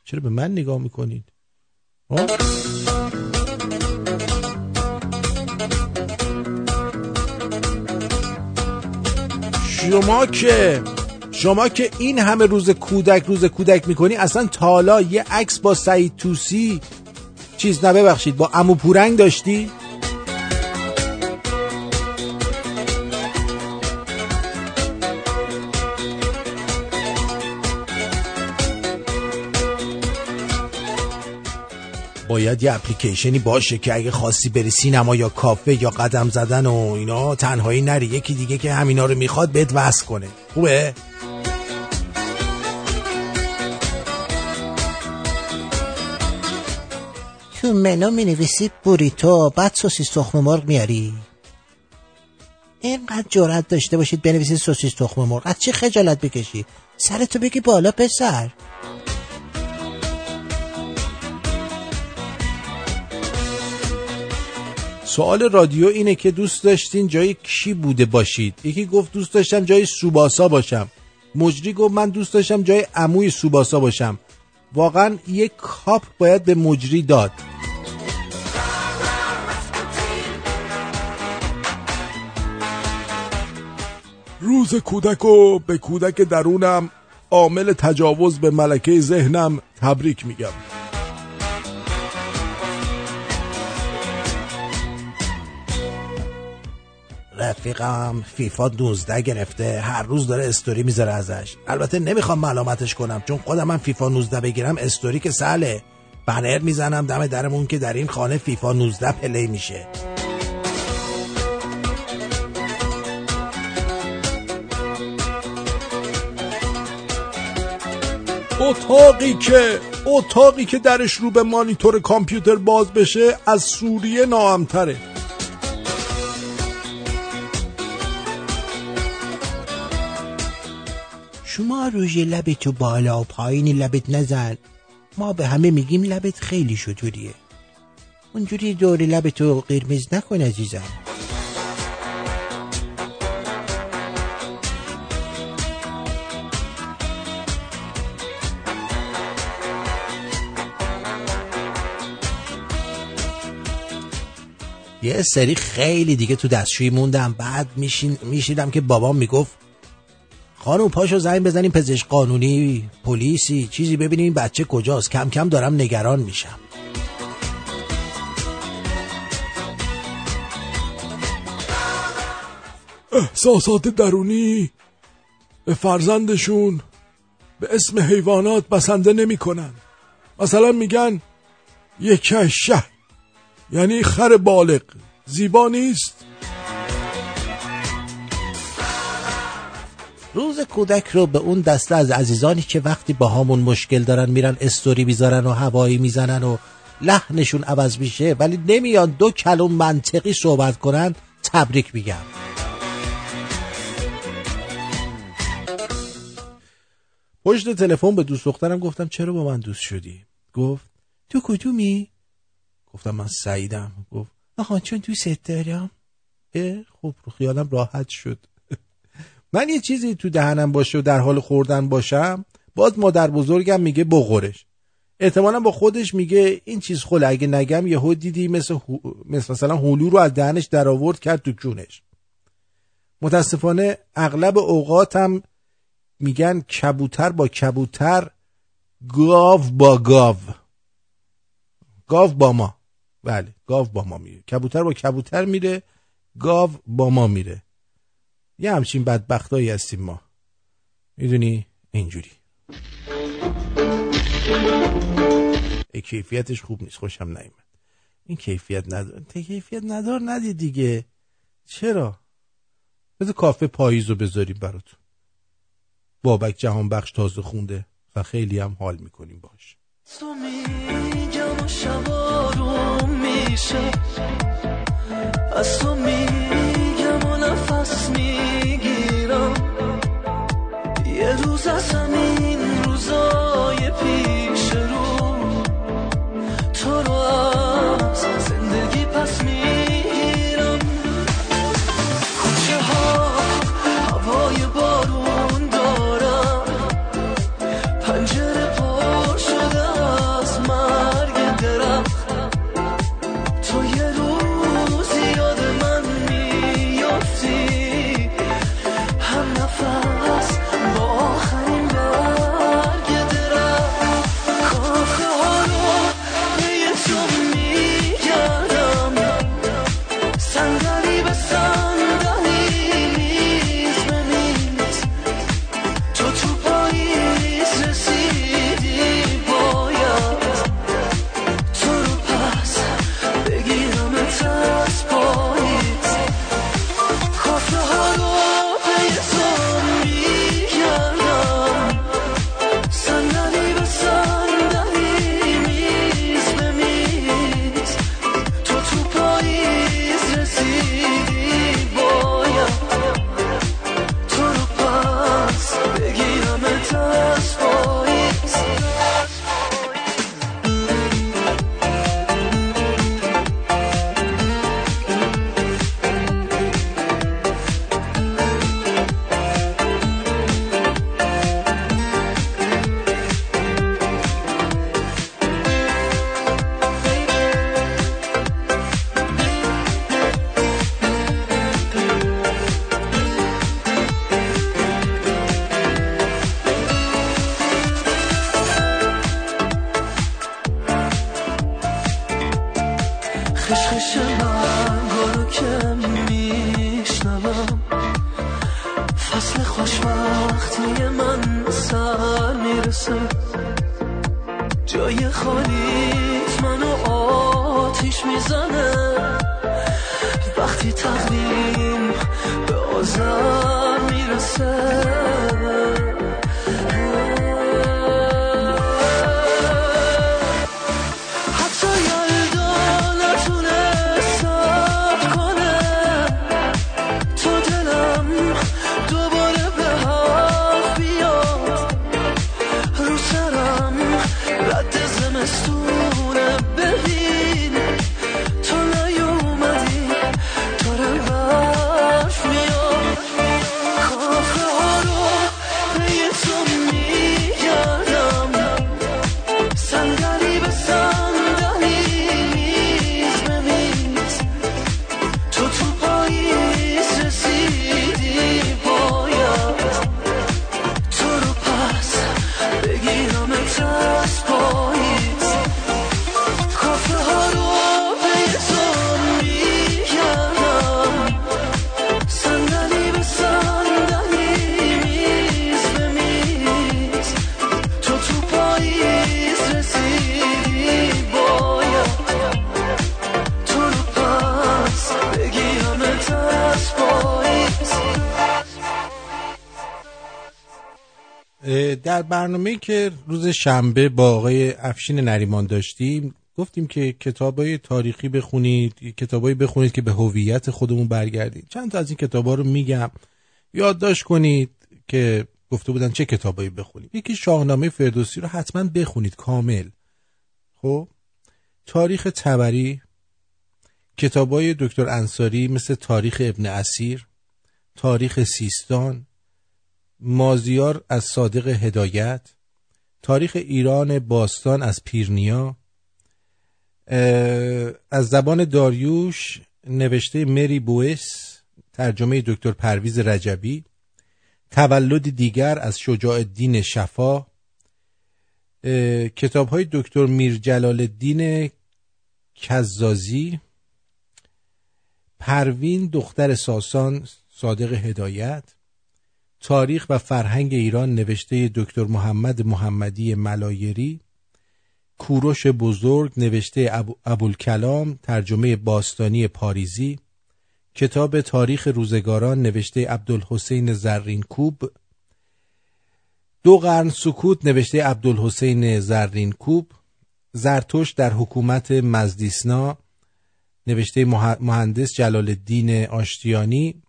S1: چرا به من نگاه می‌کنید؟ ها؟ شما که شما که این همه روز کودک روز کودک می‌کنی اصلا تالا یه عکس با سعید توسی چیز نه ببخشید با امو پورنگ داشتی؟ باید یه اپلیکیشنی باشه که اگه خواستی بری سینما یا کافه یا قدم زدن و اینا تنهایی نری. یکی دیگه که همینا رو می‌خواد بهت وصل کنه. خوبه؟
S19: تو منو می نویسی بوریتو بعد سوسیس تخم مرغ میاری؟ اینقدر جرأت داشته باشید بنویسید سوسیس تخم مرغ. از چی خجالت بکشی؟ سرتو بگی بالا پسر.
S1: سوال رادیو اینه که دوست داشتین جای کی بوده باشید؟ یکی گفت دوست داشتم جای سوباسا باشم. مجری گفت من دوست داشتم جای عموی سوباسا باشم. واقعا یک کاپ باید به مجری داد. روز کودک و به کودک درونم عامل تجاوز به ملکه ذهنم تبریک میگم. رفیقم فیفا 19 گرفته هر روز داره استوری می‌ذاره ازش. البته نمی‌خوام ملامتش کنم چون خودم من فیفا 19 بگیرم استوری که سهله. بنر می‌زنم دم درمون که در این خانه فیفا 19 پلی میشه. اتاقی که اتاقی که درش رو به مانیتور کامپیوتر باز بشه از سوریه ناامتره.
S19: شما روی لبتو بالا و پایین لبت نزن. ما به همه میگیم لبت خیلی شطوریه. اونجوری دور لبتو قرمز نکن عزیزم.
S1: یه سری خیلی دیگه تو دستشویی موندم. بعد میشیدم که بابام می‌گفت خانم پاشو زنگ بزنیم پزشک قانونی پلیسی چیزی ببینیم بچه کجاست. کم کم دارم نگران میشم. احساسات درونی به فرزندشون به اسم حیوانات بسنده نمی‌کنن. مثلا میگن یک شه یعنی خر بالغ. زیبا نیست؟
S19: روز کودک رو به اون دسته از عزیزانی که وقتی با همون مشکل دارن میرن استوری می‌ذارن و هوایی می‌زنن و لحنشون عوض میشه ولی نمیان دو کلم منطقی صحبت کنن تبریک میگم.
S1: پشت تلفن به دوست دخترم گفتم چرا با من دوست شدی؟ گفت تو کدومی؟ گفتم من سعیدم. گفت آها چون دوست دارم اه، خب رو خیالم راحت شد. من یه چیزی تو دهنم باشه و در حال خوردن باشم باز مادر بزرگم میگه بخورش. احتمالا با خودش میگه این چیز خله اگه نگم یهو دیدی مثل, مثل مثلا هلو رو از دهنش در آورد کرد تو کونش متاسفانه اغلب اوقاتم میگن کبوتر با کبوتر گاو با گاو. گاو با ما. بله گاو با ما میره. کبوتر با کبوتر میره گاو با ما میره. یه همچین بدبختایی هستیم ما. می‌دونی؟ اینجوری. ای کیفیتش خوب نیست خوشم نیومد. این کیفیت ندار ته کیفیت ندار ندید دیگه. چرا؟ بذار کافه پاییز رو بذاریم براتون. بابک جهان بخش تازه خونده و خیلی هم حال می‌کنیم باش
S7: تو میگم و شب آروم میشه. از تو میگم و نفس می‌گیرم روز از همین روزای پیش.
S1: در برنامه که روز شنبه با آقای افشین نریمان داشتیم گفتیم که کتابای تاریخی بخونید کتابایی بخونید که به هویت خودمون برگردید. چند تا از این کتابا رو میگم. یادداشت کنید که گفته بودن چه کتابایی بخونید. یکی شاهنامه فردوسی رو حتما بخونید کامل. خب؟ تاریخ تبری. کتابای دکتر انصاری مثل تاریخ ابن اسیر. تاریخ سیستان. مازیار از صادق هدایت تاریخ ایران باستان از پیرنیا از زبان داریوش نوشته مری بویس ترجمه دکتر پرویز رجبی تولد دیگر از شجاع الدین شفا کتاب های دکتر میر جلال الدین کزازی پروین دختر ساسان صادق هدایت. تاریخ و فرهنگ ایران نوشته دکتر محمد محمدی ملایری کوروش بزرگ نوشته ابو- ابوالکلام ترجمه باستانی پاریزی کتاب تاریخ روزگاران نوشته عبدالحسین زرین کوب دو قرن سکوت نوشته عبدالحسین زرین کوب زرتوش در حکومت مزدیسنا نوشته مه- مهندس جلال الدین آشتیانی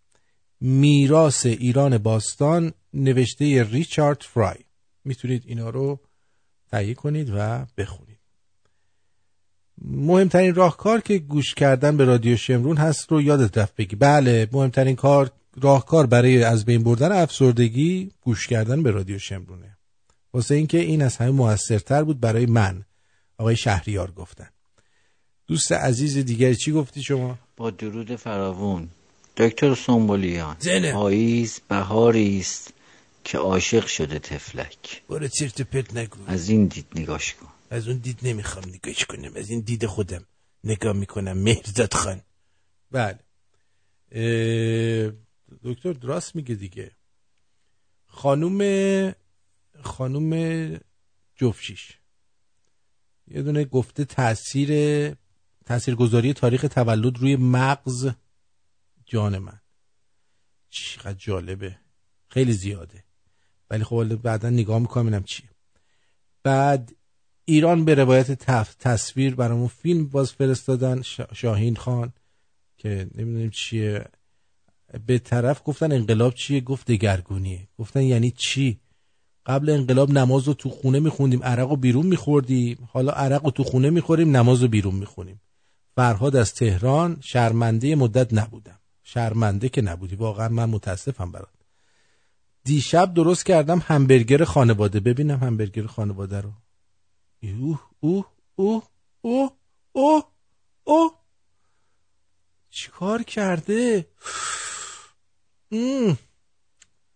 S1: میراس ایران باستان نوشته ریچارد فرای. می‌تونید اینا رو تهیه کنید و بخونید. مهمترین راهکار که گوش کردن به رادیو شمرون هست رو یادت رفت بگی. بله مهمترین کار راهکار برای از بین بردن افسردگی گوش کردن به رادیو شمرونه. واسه اینکه این از همه موثرتر بود برای من. آقای شهریار گفتن. دوست عزیز دیگری چی گفتی شما؟
S20: با درود فراوون. دکتر سنبولیان.
S1: زنه.
S20: پاییز بهاری است که عاشق شده تفلک
S1: برو چرت و پرت نگو.
S20: از این دید نگاش کن.
S1: از اون دید نمی‌خوام نگاش کنم. از این دید خودم نگاه می‌کنم. مهرزاد خان. بله. دکتر راست میگه دیگه. خانوم خانوم جفشیش یه دونه گفته تاثیر تاثیرگذاری تاریخ تولد روی مغز جان من. چقدر جالبه. خیلی زیاده. ولی خب بعدا نگاه می‌کنم ببینم چیه. بعد ایران به روایت تف... تصویر برامون فیلم باز فرستادن شا- شاهین خان که نمی‌دونیم چیه. به طرف گفتن انقلاب چیه؟ گفت دگرگونیه. گفتن یعنی چی؟ قبل انقلاب نماز رو تو خونه میخوندیم. عرق رو بیرون میخوردیم. حالا عرق رو تو خونه می‌خوریم نماز رو بیرون می‌خونیم. فرهاد از تهران شرمنده مدت نبودم. شرمنده که نبودی. واقعا من متاسفم برات. دیشب درست کردم همبرگر خانواده. ببینم همبرگر خانواده رو. اوه اوه اوه اوه اوه اوه. چیکار کرده.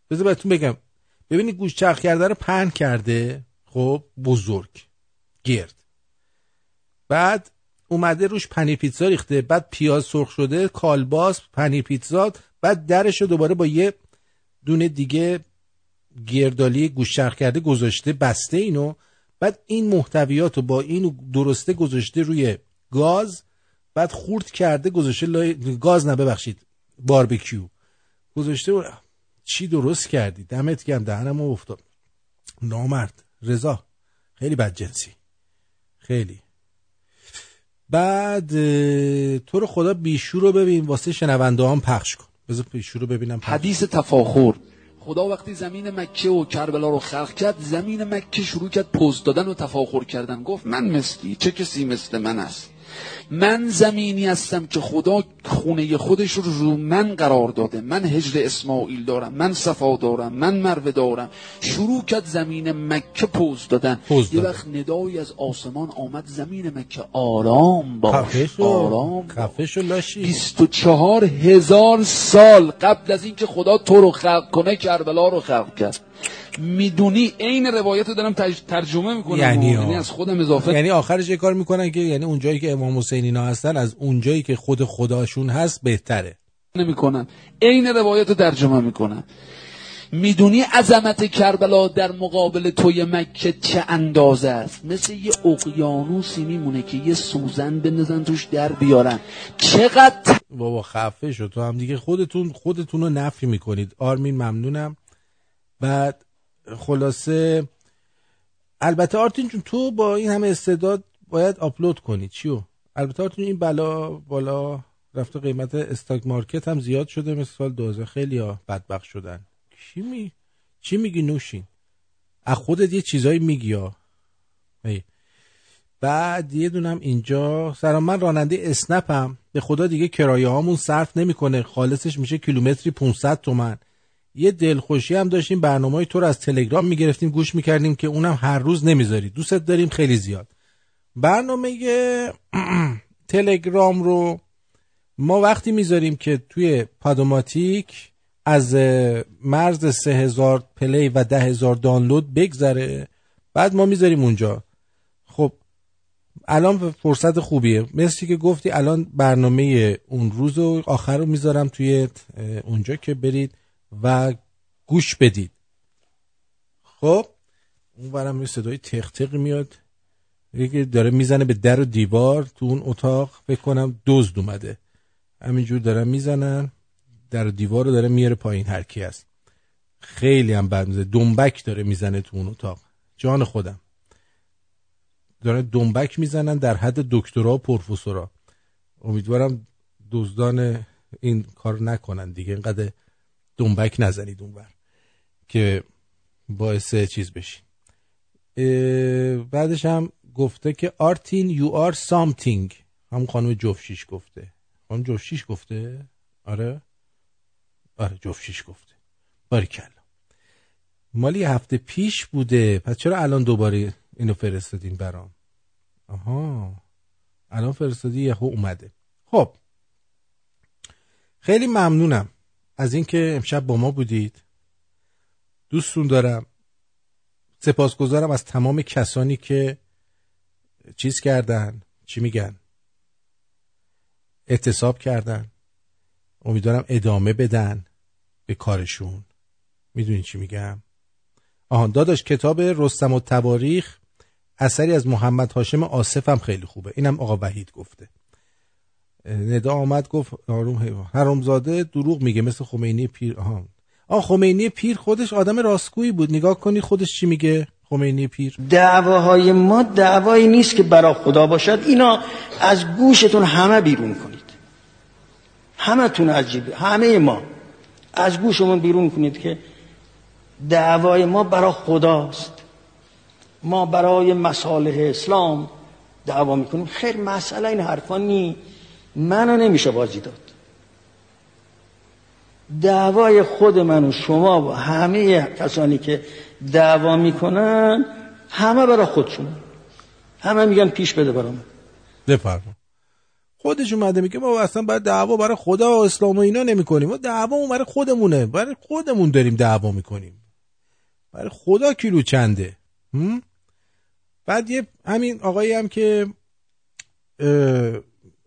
S1: بذار بهتون بگم. ببینید گوش چرخ کرده رو پهن کرده. خب بزرگ. گرد. بعد اومده روش پنیر پیتزا ریخته. بعد پیاز سرخ شده کالباس پنیر پیتزا بعد درش رو دوباره با یه دونه دیگه گردالی گوشترخ کرده گذاشته بسته اینو. بعد این محتویات رو با اینو درسته گذاشته روی گاز بعد خورد کرده گذاشته لای... گاز نه ببخشید باربیکیو. گذاشته و... چی درست کردی؟ دمت گرم دهنم افتاد. نامرد. رضا خیلی بد جنسی. خیلی. بعد تو رو خدا بیشور رو ببین واسه شنونده هم پخش کن. بذار بیشور رو ببینم پخش.
S21: حدیث تفاخر. خدا وقتی زمین مکه و کربلا رو خلق کرد زمین مکه شروع کرد پوز دادن و تفاخر کردن. گفت من مثلی چه کسی مثل من است؟ من زمینی هستم که خدا خونه خودش رو رو من قرار داده. من هجر اسماعیل دارم من صفا دارم من مروه دارم. شروع کرد زمین مکه پوز دادن.
S1: پوز
S21: یه. وقت ندایی از آسمان آمد زمین مکه. آرام باش آرام
S1: خفه شو لاشی
S21: 24 هزار سال قبل از اینکه خدا تو رو خلق کنه کربلا رو خلق کرد. می‌دونی؟ عین روایت رو دارم ترجمه می‌کنم
S1: یعنی,
S21: یعنی از خودم اضافه.
S1: یعنی آخرش یه کار می‌کنن که یعنی اونجایی که امام حسین اینا هستن از اونجایی که خود خداشون هست بهتره.
S21: نمی‌کنم عین روایت رو ترجمه می‌کنم می‌دونی عظمت کربلا در مقابل توی مکه چه اندازه است؟ مثل یه اقیانوسی میمونه که یه سوزن بندازن توش در بیارن. چقدر؟
S1: بابا خفه شد تو هم دیگه خودتون خودتون رو نفی می‌کنید. آرمین ممنونم. بعد خلاصه البته آرتین جون تو با این همه استعداد باید آپلود کنی. چیو؟ البته آرتین این بلا بالا رفته قیمت stock market هم زیاد شده مثل سال 2000 خیلی ها بدبخت شدن. چی می؟ چی میگی نوشین؟ از خودت یه چیزایی میگی ها. هی. بعد یه دونم اینجا سلام من راننده اسنپم. به خدا دیگه کرایه هامون صرف نمی‌کنه. خالصش میشه کیلومتری 500 تومن. یه دلخوشی هم داشتیم برنامه های تو رو از تلگرام می‌گرفتیم گوش می‌کردیم که اونم هر روز نمی‌ذاری. دوستت داریم خیلی زیاد. برنامه تلگرام رو ما وقتی می‌ذاریم که توی پادوماتیک از مرز سه هزار پلی و ده هزار دانلود بگذره بعد ما می‌ذاریم اونجا. خب الان فرصت خوبیه. مثل که گفتی الان برنامه اون روز و آخر رو می‌ذارم توی اونجا که برید. و گوش بدید. خب اون برم یه صدای تق میاد. یکی داره می‌زنه به در و دیوار تو اون اتاق. فکر کنم دزد اومده. همینجور دارن می‌زنن. در و دیوار رو داره میاره پایین. هر کی هست. خیلی هم بد می‌زنه. دنبک داره می‌زنه تو اون اتاق. جان خودم. داره دنبک می‌زنن در حد دکترا و پروفسورا. امیدوارم دزدان این کار نکنن دیگه. اینقدر دنبک نزنید اونور که باعث چیز بشین. بعدش هم گفته که آرتین یو آر سامتینگ. هم خانم جفشیش گفته. خانم جفشیش گفته؟ آره؟ آره جفشیش گفته. باریکلا مالی هفته پیش بوده. پس چرا الان دوباره اینو فرستادین برام؟ آها. الان فرستادی یهو اومده. خب. خیلی ممنونم. از اینکه امشب با ما بودید. دوستون دارم. سپاسگزارم از تمام کسانی که چیز کردن چی میگن؟ اعتصاب کردن. امیدوارم ادامه بدن به کارشون. می‌دونی چی میگم؟ آهان داداش کتاب رستم و تواریخ اثری از محمد هاشم آصف هم خیلی خوبه. اینم آقا وحید گفته. ندا آمد گفت آروم حرامزاده دروغ میگه مثل خمینی پیر. آها. آ خمینی پیر خودش آدم راستگویی بود. نگاه کنی خودش چی میگه؟ خمینی پیر.
S22: دعواهای ما دعوایی نیست که برا خدا باشد. اینا از گوشتون همه بیرون کنید. همه تون عجیبه همه ما از گوشمون بیرون کنید که دعوای ما برا خداست. ما برای مصالح اسلام دعوا می‌کنیم. خیر مسئله این حرفا نی منو نمیشه بازی داد. دعوای خود من و شما و همه کسانی که دعوا می‌کنن همه برای خودشون. همه میگن پیش بده برام.
S1: بفرما خودش اومده میگه ما اصلا باید دعوا برای خدا و اسلام و اینا نمی کنیم ما دعوا برای خودمونه. برای خودمون داریم دعوا می‌کنیم. برای خدا کیلو چنده؟ بعد یه همین آقایی هم که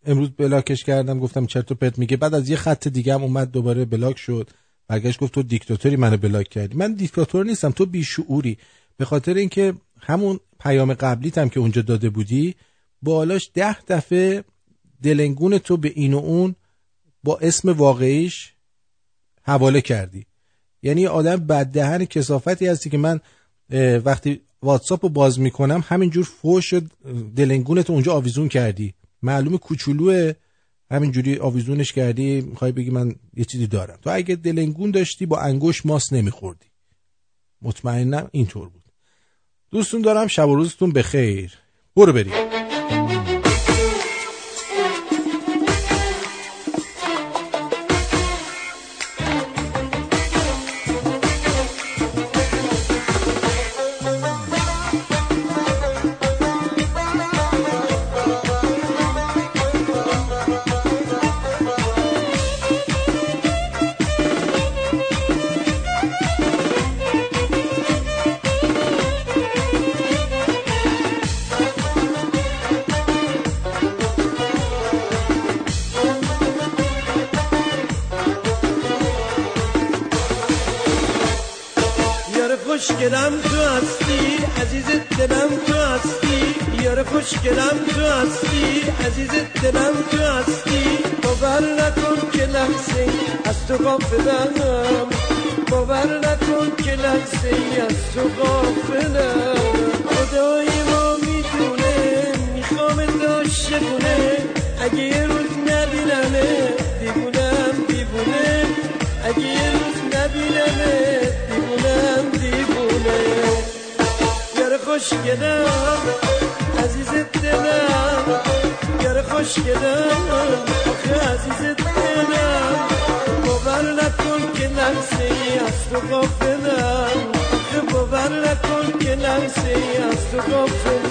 S1: امروز بلاکش کردم گفتم چرت و پرت میگه. بعد از یه خط دیگه هم اومد دوباره بلاک شد. برگشت گفت تو دیکتاتوری منو بلاک کردی. من دیکتاتور نیستم تو بیشعوری. به خاطر اینکه همون پیام قبلیت هم که اونجا داده بودی بالاش ده دفعه دلنگون تو به این و اون با اسم واقعیش حواله کردی. یعنی آدم بددهن کسافتی هستی که من وقتی واتساپ رو باز می‌کنم همینجور فوش دلنگونت اونجا آویزون کردی. معلوم کوچولوه. همینجوری آویزونش کردی می‌خوای بگی من یه چیزی دارم. تو اگه دلنگون داشتی با انگوش ماس نمیخوردی. مطمئنم اینطور بود. دوستون دارم شب و روزتون بخیر. برو بریم.
S23: غافلم باور نکن که لحظه ای از تو ای از تو